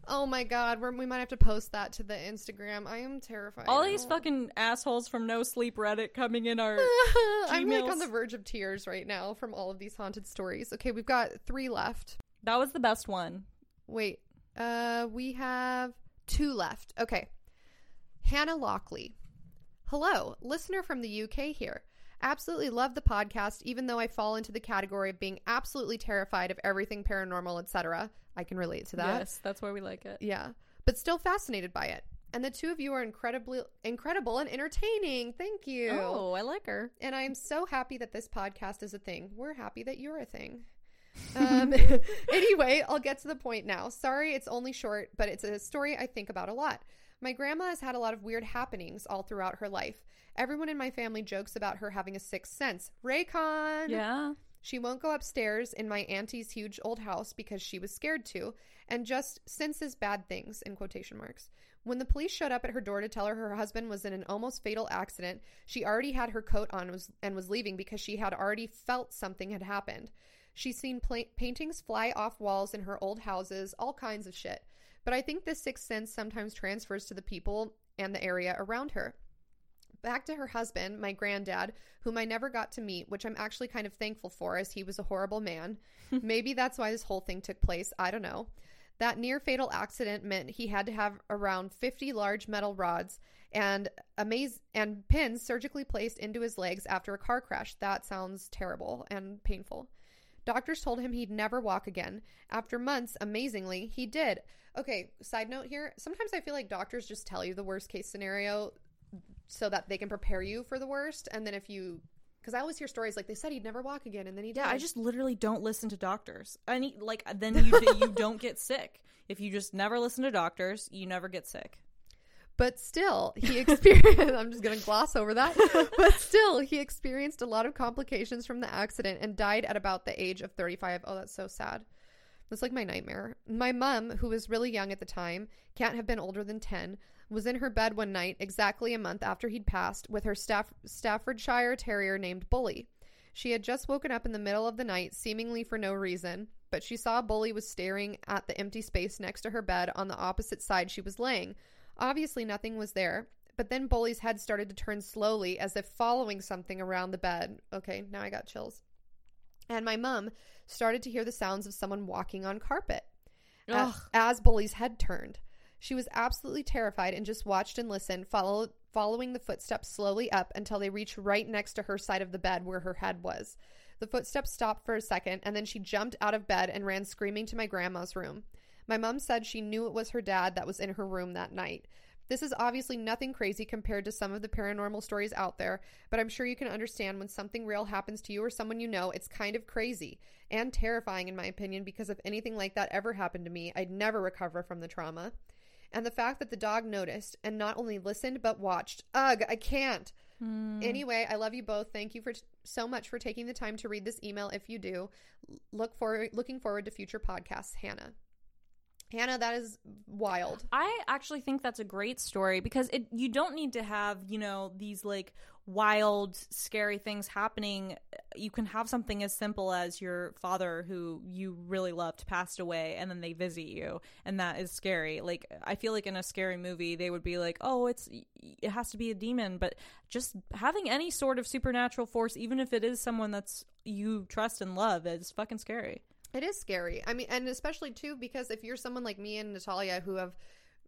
Oh my god, we're, we might have to post that to the Instagram. I am terrified. All these fucking assholes from No Sleep Reddit coming in our. I'm like on the verge of tears right now from all of these haunted stories. Okay, we've got three left. That was the best one. Wait, uh, we have two left. Okay, Hannah Lockley. Hello, listener from the UK here. Absolutely love the podcast, even though I fall into the category of being absolutely terrified of everything paranormal, etc. I can relate to that. Yes, that's why we like it. Yeah, but still fascinated by it. And the two of you are incredibly incredible and entertaining. Thank you. Oh, I like her. And I am so happy that this podcast is a thing. We're happy that you're a thing. Um, anyway, I'll get to the point now. Sorry, it's only short, but it's a story I think about a lot. My grandma has had a lot of weird happenings all throughout her life. Everyone in my family jokes about her having a sixth sense. Raycon! Yeah. She won't go upstairs in my auntie's huge old house because she was scared to, and just senses bad things, in quotation marks. When the police showed up at her door to tell her her husband was in an almost fatal accident, she already had her coat on was, and was leaving because she had already felt something had happened. She's seen pla- paintings fly off walls in her old houses, all kinds of shit. But I think this sixth sense sometimes transfers to the people and the area around her. Back to her husband, my granddad, whom I never got to meet, which I'm actually kind of thankful for as he was a horrible man. Maybe that's why this whole thing took place. I don't know. That near fatal accident meant he had to have around 50 large metal rods and amaze and pins surgically placed into his legs after a car crash. That sounds terrible and painful. Doctors told him he'd never walk again. After months, amazingly, he did. Okay, side note here. Sometimes I feel like doctors just tell you the worst case scenario so that they can prepare you for the worst. And then if you, because I always hear stories like they said he'd never walk again, and then he did. Yeah, I just literally don't listen to doctors. I need like then you you don't get sick. If you just never listen to doctors, you never get sick. But still, he experienced. I'm just going to gloss over that. But still, he experienced a lot of complications from the accident and died at about the age of 35. Oh, that's so sad. That's like my nightmare. My mom, who was really young at the time, can't have been older than 10, was in her bed one night, exactly a month after he'd passed, with her Staff- Staffordshire Terrier named Bully. She had just woken up in the middle of the night, seemingly for no reason, but she saw Bully was staring at the empty space next to her bed on the opposite side she was laying. Obviously, nothing was there, but then Bully's head started to turn slowly as if following something around the bed. Okay, now I got chills. And my mum started to hear the sounds of someone walking on carpet a- Ugh. as Bully's head turned. She was absolutely terrified and just watched and listened, follow, following the footsteps slowly up until they reached right next to her side of the bed where her head was. The footsteps stopped for a second, and then she jumped out of bed and ran screaming to my grandma's room. My mom said she knew it was her dad that was in her room that night. This is obviously nothing crazy compared to some of the paranormal stories out there, but I'm sure you can understand when something real happens to you or someone you know, it's kind of crazy and terrifying, in my opinion, because if anything like that ever happened to me, I'd never recover from the trauma. And the fact that the dog noticed and not only listened but watched. Ugh, I can't. Hmm. Anyway, I love you both. Thank you for t- so much for taking the time to read this email. If you do, look forward looking forward to future podcasts. Hannah. Hannah, that is wild. I actually think that's a great story because it you don't need to have, you know, these like wild scary things happening. You can have something as simple as your father who you really loved passed away and then they visit you and that is scary. Like I feel like in a scary movie they would be like, "Oh, it's it has to be a demon," but just having any sort of supernatural force even if it is someone that's you trust and love is fucking scary. It is scary. I mean, and especially too because if you're someone like me and Natalia who have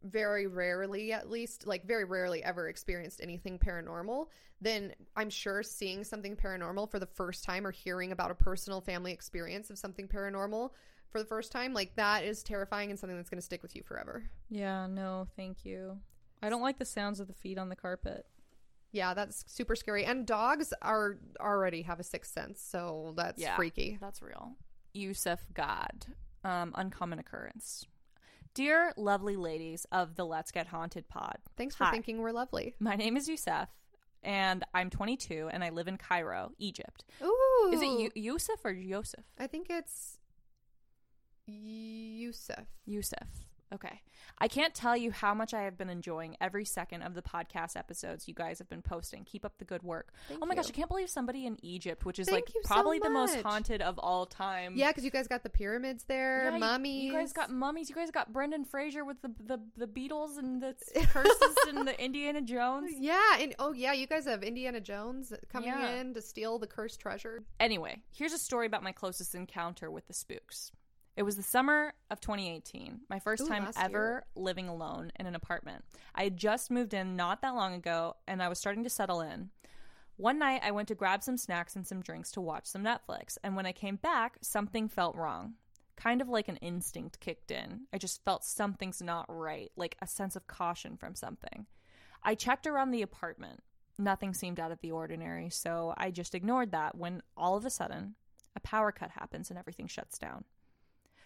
very rarely, at least, like very rarely ever experienced anything paranormal, then I'm sure seeing something paranormal for the first time or hearing about a personal family experience of something paranormal for the first time, like that is terrifying and something that's going to stick with you forever. Yeah, no, thank you. I don't like the sounds of the feet on the carpet. Yeah, that's super scary. And dogs are already have a sixth sense, so that's Yeah. freaky. That's real. Yusuf God. Um, uncommon occurrence. Dear lovely ladies of the Let's Get Haunted pod. Thanks for Hi. thinking we're lovely. My name is Yusuf, and I'm 22, and I live in Cairo, Egypt. Ooh. Is it Yu- Yusuf or Yosef? I think it's Yusuf. Yusuf. Okay. I can't tell you how much I have been enjoying every second of the podcast episodes you guys have been posting. Keep up the good work. Thank oh my gosh. I can't believe somebody in Egypt, which is Thank like you so probably the most haunted of all time. Yeah, because you guys got the pyramids there, Yeah, you- mummies. You, guys got mummies. You guys got Brendan Fraser with the the, the beetles and the curses and the Indiana Jones. Yeah, and oh yeah, you guys have Indiana Jones coming Yeah. in to steal the cursed treasure. Anyway, here's a story about my closest encounter with the spooks. It was the summer of 2018, my first Ooh, time ever living alone in an apartment. I had just moved in not that long ago, and I was starting to settle in. One night, I went to grab some snacks and some drinks to watch some Netflix, and when I came back, something felt wrong. Kind of like an instinct kicked in. I just felt something's not right, like a sense of caution from something. I checked around the apartment. Nothing seemed out of the ordinary, so I just ignored that when all of a sudden, a power cut happens and everything shuts down.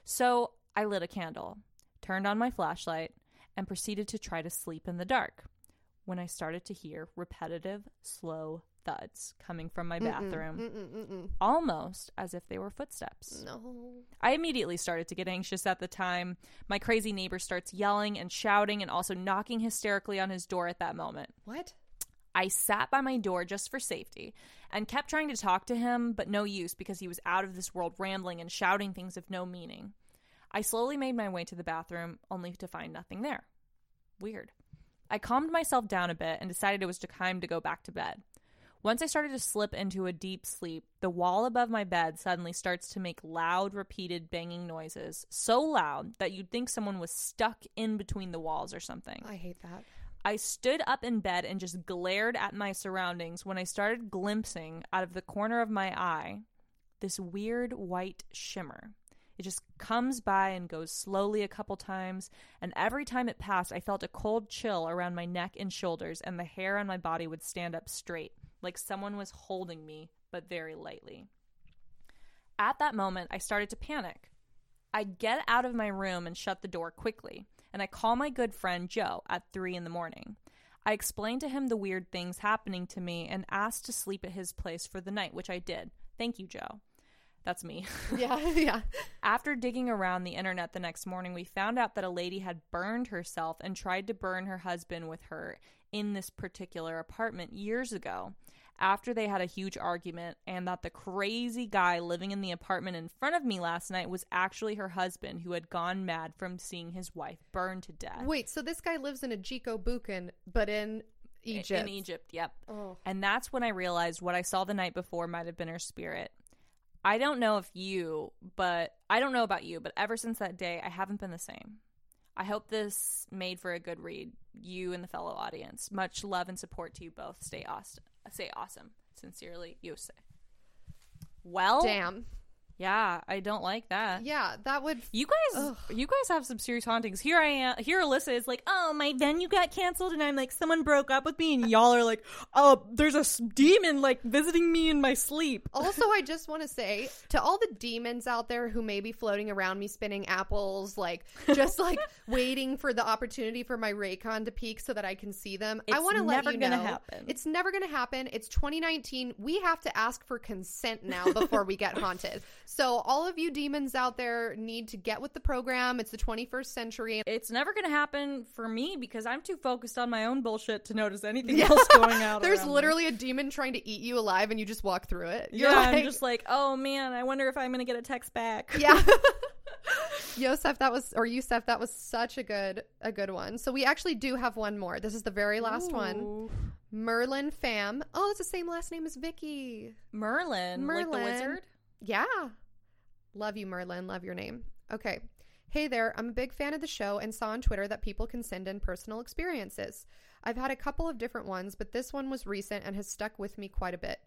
So I lit a candle, turned on my flashlight, and proceeded to try to sleep in the dark when I started to hear repetitive, slow thuds coming from my bathroom, Mm-mm-mm-mm. almost as if they were footsteps. No. I immediately started to get anxious at the time. My crazy neighbor starts yelling and shouting and also knocking hysterically on his door at that moment. What? I sat by my door just for safety and kept trying to talk to him, but no use because he was out of this world rambling and shouting things of no meaning. I slowly made my way to the bathroom, only to find nothing there. Weird. I calmed myself down a bit and decided it was time to go back to bed. Once I started to slip into a deep sleep, the wall above my bed suddenly starts to make loud, repeated banging noises, so loud that you'd think someone was stuck in between the walls or something. I hate that. I stood up in bed and just glared at my surroundings when I started glimpsing out of the corner of my eye this weird white shimmer. It just comes by and goes slowly a couple times, and every time it passed, I felt a cold chill around my neck and shoulders, and the hair on my body would stand up straight, like someone was holding me, but very lightly. At that moment, I started to panic. I get out of my room and shut the door quickly, and I call my good friend Joe at 3 in the morning. I explained to him the weird things happening to me and asked to sleep at his place for the night, which I did. Thank you, Joe. That's me. Yeah, yeah. After digging around the internet the next morning, we found out that a lady had burned herself and tried to burn her husband with her in this particular apartment years ago. After they had a huge argument and that the crazy guy living in the apartment in front of me last night was actually her husband who had gone mad from seeing his wife burned to death. Wait, so this guy lives in a Jiko Bukken, but in Egypt. In Egypt, yep. Oh. And that's when I realized what I saw the night before might have been her spirit. I don't know if you, but I don't know about you, but ever since that day, I haven't been the same. I hope this made for a good read, you and the fellow audience. Much love and support to you both. Stay awesome. Stay awesome. Sincerely, Yose. Well, Damn. Yeah, I don't like that. Yeah, that would. You guys, you guys have some serious hauntings. Here I am. Here, Alyssa is like, "Oh, my venue got canceled," and I'm like, "Someone broke up with me," and y'all are like, "Oh, there's a demon like visiting me in my sleep." Also, I just want to say to all the demons out there who may be floating around me spinning apples, like just like waiting for the opportunity for my Raycon to peak so that I can see them. I want to let never you know happen. it's never going to happen. It's 2019. We have to ask for consent now before we get haunted. So all of you demons out there need to get with the program. It's the 21st century. It's never gonna happen for me because I'm too focused on my own bullshit to notice anything else going out. There's around me. literally a demon trying to eat you alive, and you just walk through it. You're yeah. like, I'm just like, oh man, I wonder if I'm gonna get a text back. yeah. Yosef, that was or Yusef, that was such a good a good one. So we actually do have one more. This is the very last one. Merlin Fam. Oh, it's the same last name as Vicky. Merlin, like the Merlin. wizard. Yeah. Love you, Merlin. Love your name. Okay. Hey there. I'm a big fan of the show and saw on Twitter that people can send in personal experiences. I've had a couple of different ones, but this one was recent and has stuck with me quite a bit.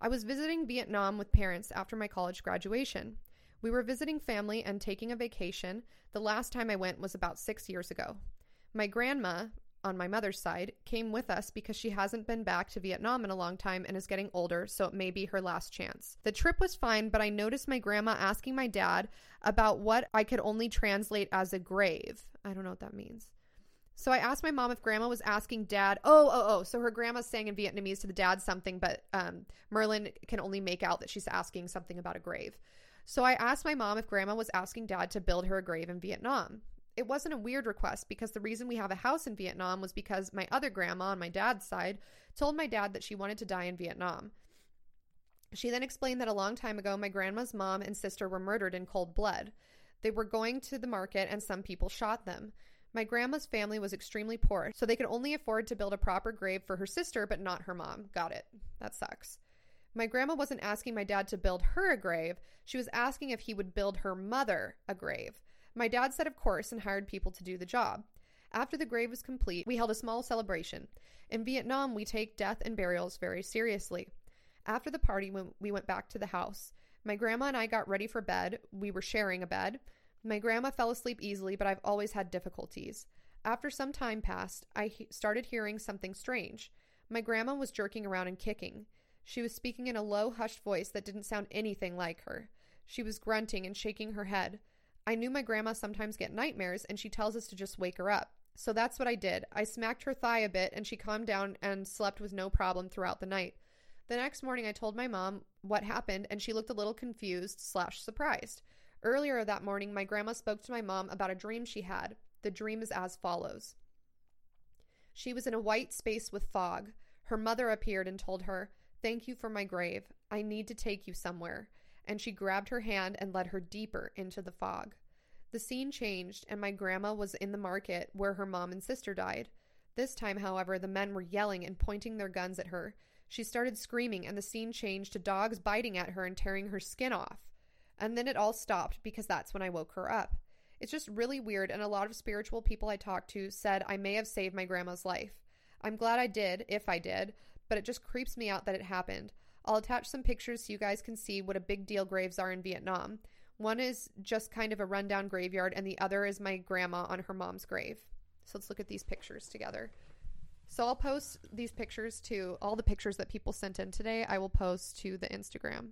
I was visiting Vietnam with parents after my college graduation. We were visiting family and taking a vacation. The last time I went was about six years ago. My grandma, on my mother's side, came with us because she hasn't been back to Vietnam in a long time and is getting older, so it may be her last chance. The trip was fine, but I noticed my grandma asking my dad about what I could only translate as a grave. I don't know what that means. So I asked my mom if grandma was asking dad, oh, oh, oh. So her grandma's saying in Vietnamese to the dad something, but um, Merlin can only make out that she's asking something about a grave. So I asked my mom if grandma was asking dad to build her a grave in Vietnam. It wasn't a weird request because the reason we have a house in Vietnam was because my other grandma on my dad's side told my dad that she wanted to die in Vietnam. She then explained that a long time ago, my grandma's mom and sister were murdered in cold blood. They were going to the market and some people shot them. My grandma's family was extremely poor, so they could only afford to build a proper grave for her sister, but not her mom. Got it. That sucks. My grandma wasn't asking my dad to build her a grave, she was asking if he would build her mother a grave. My dad said, of course, and hired people to do the job. After the grave was complete, we held a small celebration. In Vietnam, we take death and burials very seriously. After the party, when we went back to the house, my grandma and I got ready for bed. We were sharing a bed. My grandma fell asleep easily, but I've always had difficulties. After some time passed, I he- started hearing something strange. My grandma was jerking around and kicking. She was speaking in a low, hushed voice that didn't sound anything like her. She was grunting and shaking her head. I knew my grandma sometimes get nightmares, and she tells us to just wake her up. So that's what I did. I smacked her thigh a bit, and she calmed down and slept with no problem throughout the night. The next morning, I told my mom what happened, and she looked a little confused slash surprised. Earlier that morning, my grandma spoke to my mom about a dream she had. The dream is as follows She was in a white space with fog. Her mother appeared and told her, Thank you for my grave. I need to take you somewhere. And she grabbed her hand and led her deeper into the fog. The scene changed, and my grandma was in the market where her mom and sister died. This time, however, the men were yelling and pointing their guns at her. She started screaming, and the scene changed to dogs biting at her and tearing her skin off. And then it all stopped because that's when I woke her up. It's just really weird, and a lot of spiritual people I talked to said I may have saved my grandma's life. I'm glad I did, if I did, but it just creeps me out that it happened. I'll attach some pictures so you guys can see what a big deal graves are in Vietnam. One is just kind of a rundown graveyard, and the other is my grandma on her mom's grave. So let's look at these pictures together. So I'll post these pictures to all the pictures that people sent in today. I will post to the Instagram.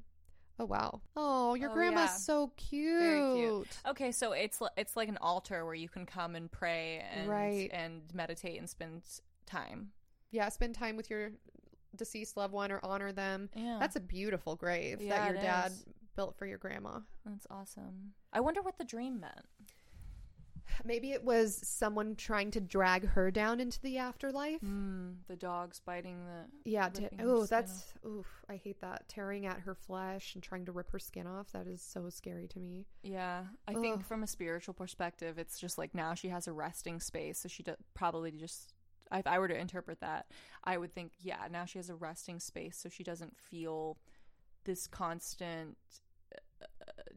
Oh wow! Oh, your Oh, grandma's yeah. so cute. Very cute. Okay, so it's it's like an altar where you can come and pray and Right. and meditate and spend time. Yeah, spend time with your deceased loved one or honor them. Yeah. That's a beautiful grave Yeah, that your dad is. built for your grandma. That's awesome. I wonder what the dream meant. Maybe it was someone trying to drag her down into the afterlife. Mm, the dog's biting the. Yeah. T- oh, that's oof. I hate that. Tearing at her flesh and trying to rip her skin off. That is so scary to me. Yeah, I Ugh. think from a spiritual perspective, it's just like now she has a resting space, so she do- probably just. If I were to interpret that, I would think, yeah, now she has a resting space, so she doesn't feel this constant uh,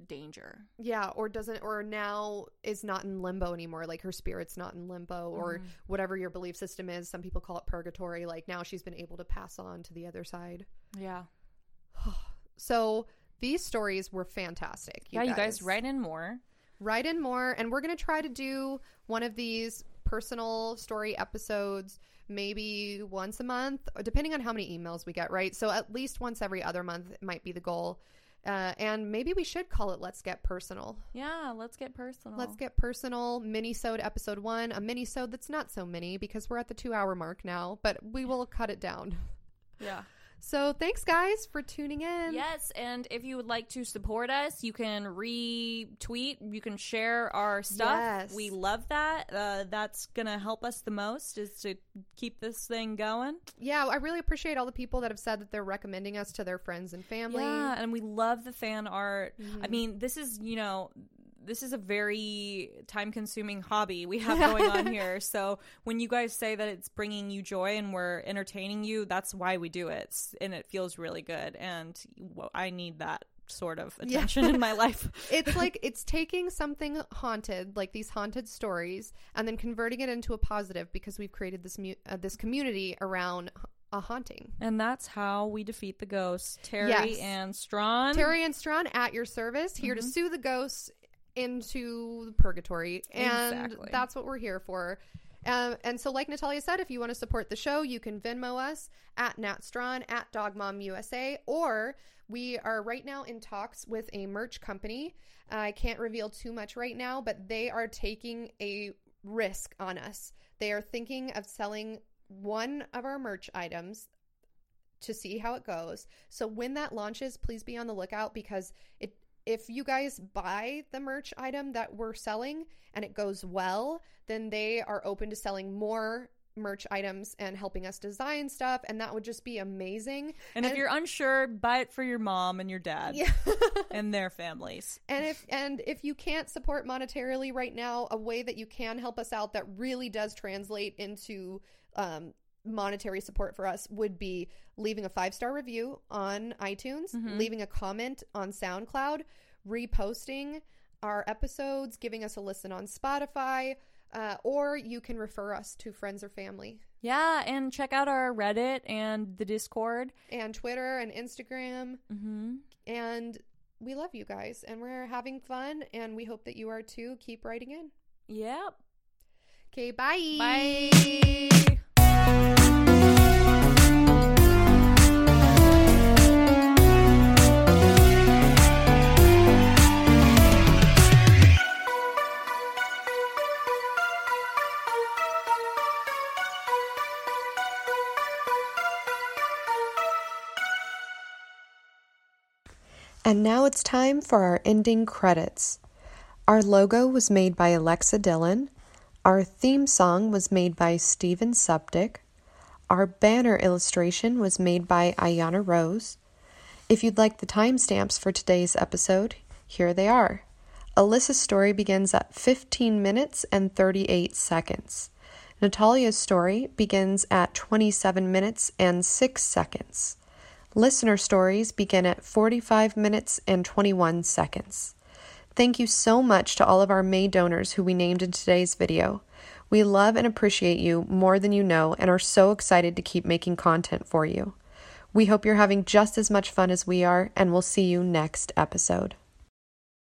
danger. Yeah, or doesn't, or now is not in limbo anymore. Like her spirit's not in limbo, or Mhm. whatever your belief system is. Some people call it purgatory. Like now she's been able to pass on to the other side. Yeah, So these stories were fantastic. yeah, you guys write in more. write in more and we're going to try to do one of these personal story episodes maybe once a month depending on how many emails we get right so at least once every other month might be the goal uh, and maybe we should call it let's get personal Yeah, let's get personal. let's get personal mini-sode episode one a mini-sode that's not so mini because we're at the two hour mark now but we will cut it down yeah. So thanks guys for tuning in Yes, and if you would like to support us, you can retweet, you can share our stuff. Yes. We love that. Uh, that's gonna help us the most is to keep this thing going. yeah i really appreciate all the people that have said that they're recommending us to their friends and family Yeah, and we love the fan art. I Mhm. mean, this is you know. This is a very time consuming hobby we have going on here. So, when you guys say that it's bringing you joy and we're entertaining you, that's why we do it. And it feels really good. And I need that sort of Yeah. attention in my life. it's like it's taking something haunted, like these haunted stories, and then converting it into a positive because we've created this mu- uh, this community around a haunting. And that's how we defeat the ghosts. Terry Yes. and Strawn. Terry and Strawn at your service, here to Mhm. sue the ghosts into the purgatory, and Exactly. that's what we're here for. Um, and so, like Natalia said, if you want to support the show, you can Venmo us at Nat Strawn at DogMomUSA, or we are right now in talks with a merch company. I can't reveal too much right now, but they are taking a risk on us. They are thinking of selling one of our merch items to see how it goes. So when that launches, please be on the lookout because it if you guys buy the merch item that we're selling and it goes well, then they are open to selling more merch items and helping us design stuff and that would just be amazing. and if you're unsure, buy it for your mom and your dad Yeah. and their families. And if and if you can't support monetarily right now, a way that you can help us out that really does translate into um, monetary support for us would be leaving a five star review on iTunes, Mhm. leaving a comment on SoundCloud, reposting our episodes, giving us a listen on Spotify, uh, or you can refer us to friends or family. Yeah, and check out our Reddit and the Discord. And Twitter and Instagram. Mm-hmm. And we love you guys and we're having fun and we hope that you are too. Keep writing in. Yep. Okay, bye. Bye. And now it's time for our ending credits. Our logo was made by Alexa Dillon. Our theme song was made by Steven Suptic. Our banner illustration was made by Ayana Rose. If you'd like the timestamps for today's episode, here they are. Alyssa's story begins at 15 minutes and 38 seconds. Natalia's story begins at 27 minutes and 6 seconds. Listener stories begin at 45 minutes and 21 seconds. Thank you so much to all of our May donors who we named in today's video. We love and appreciate you more than you know and are so excited to keep making content for you. We hope you're having just as much fun as we are, and we'll see you next episode.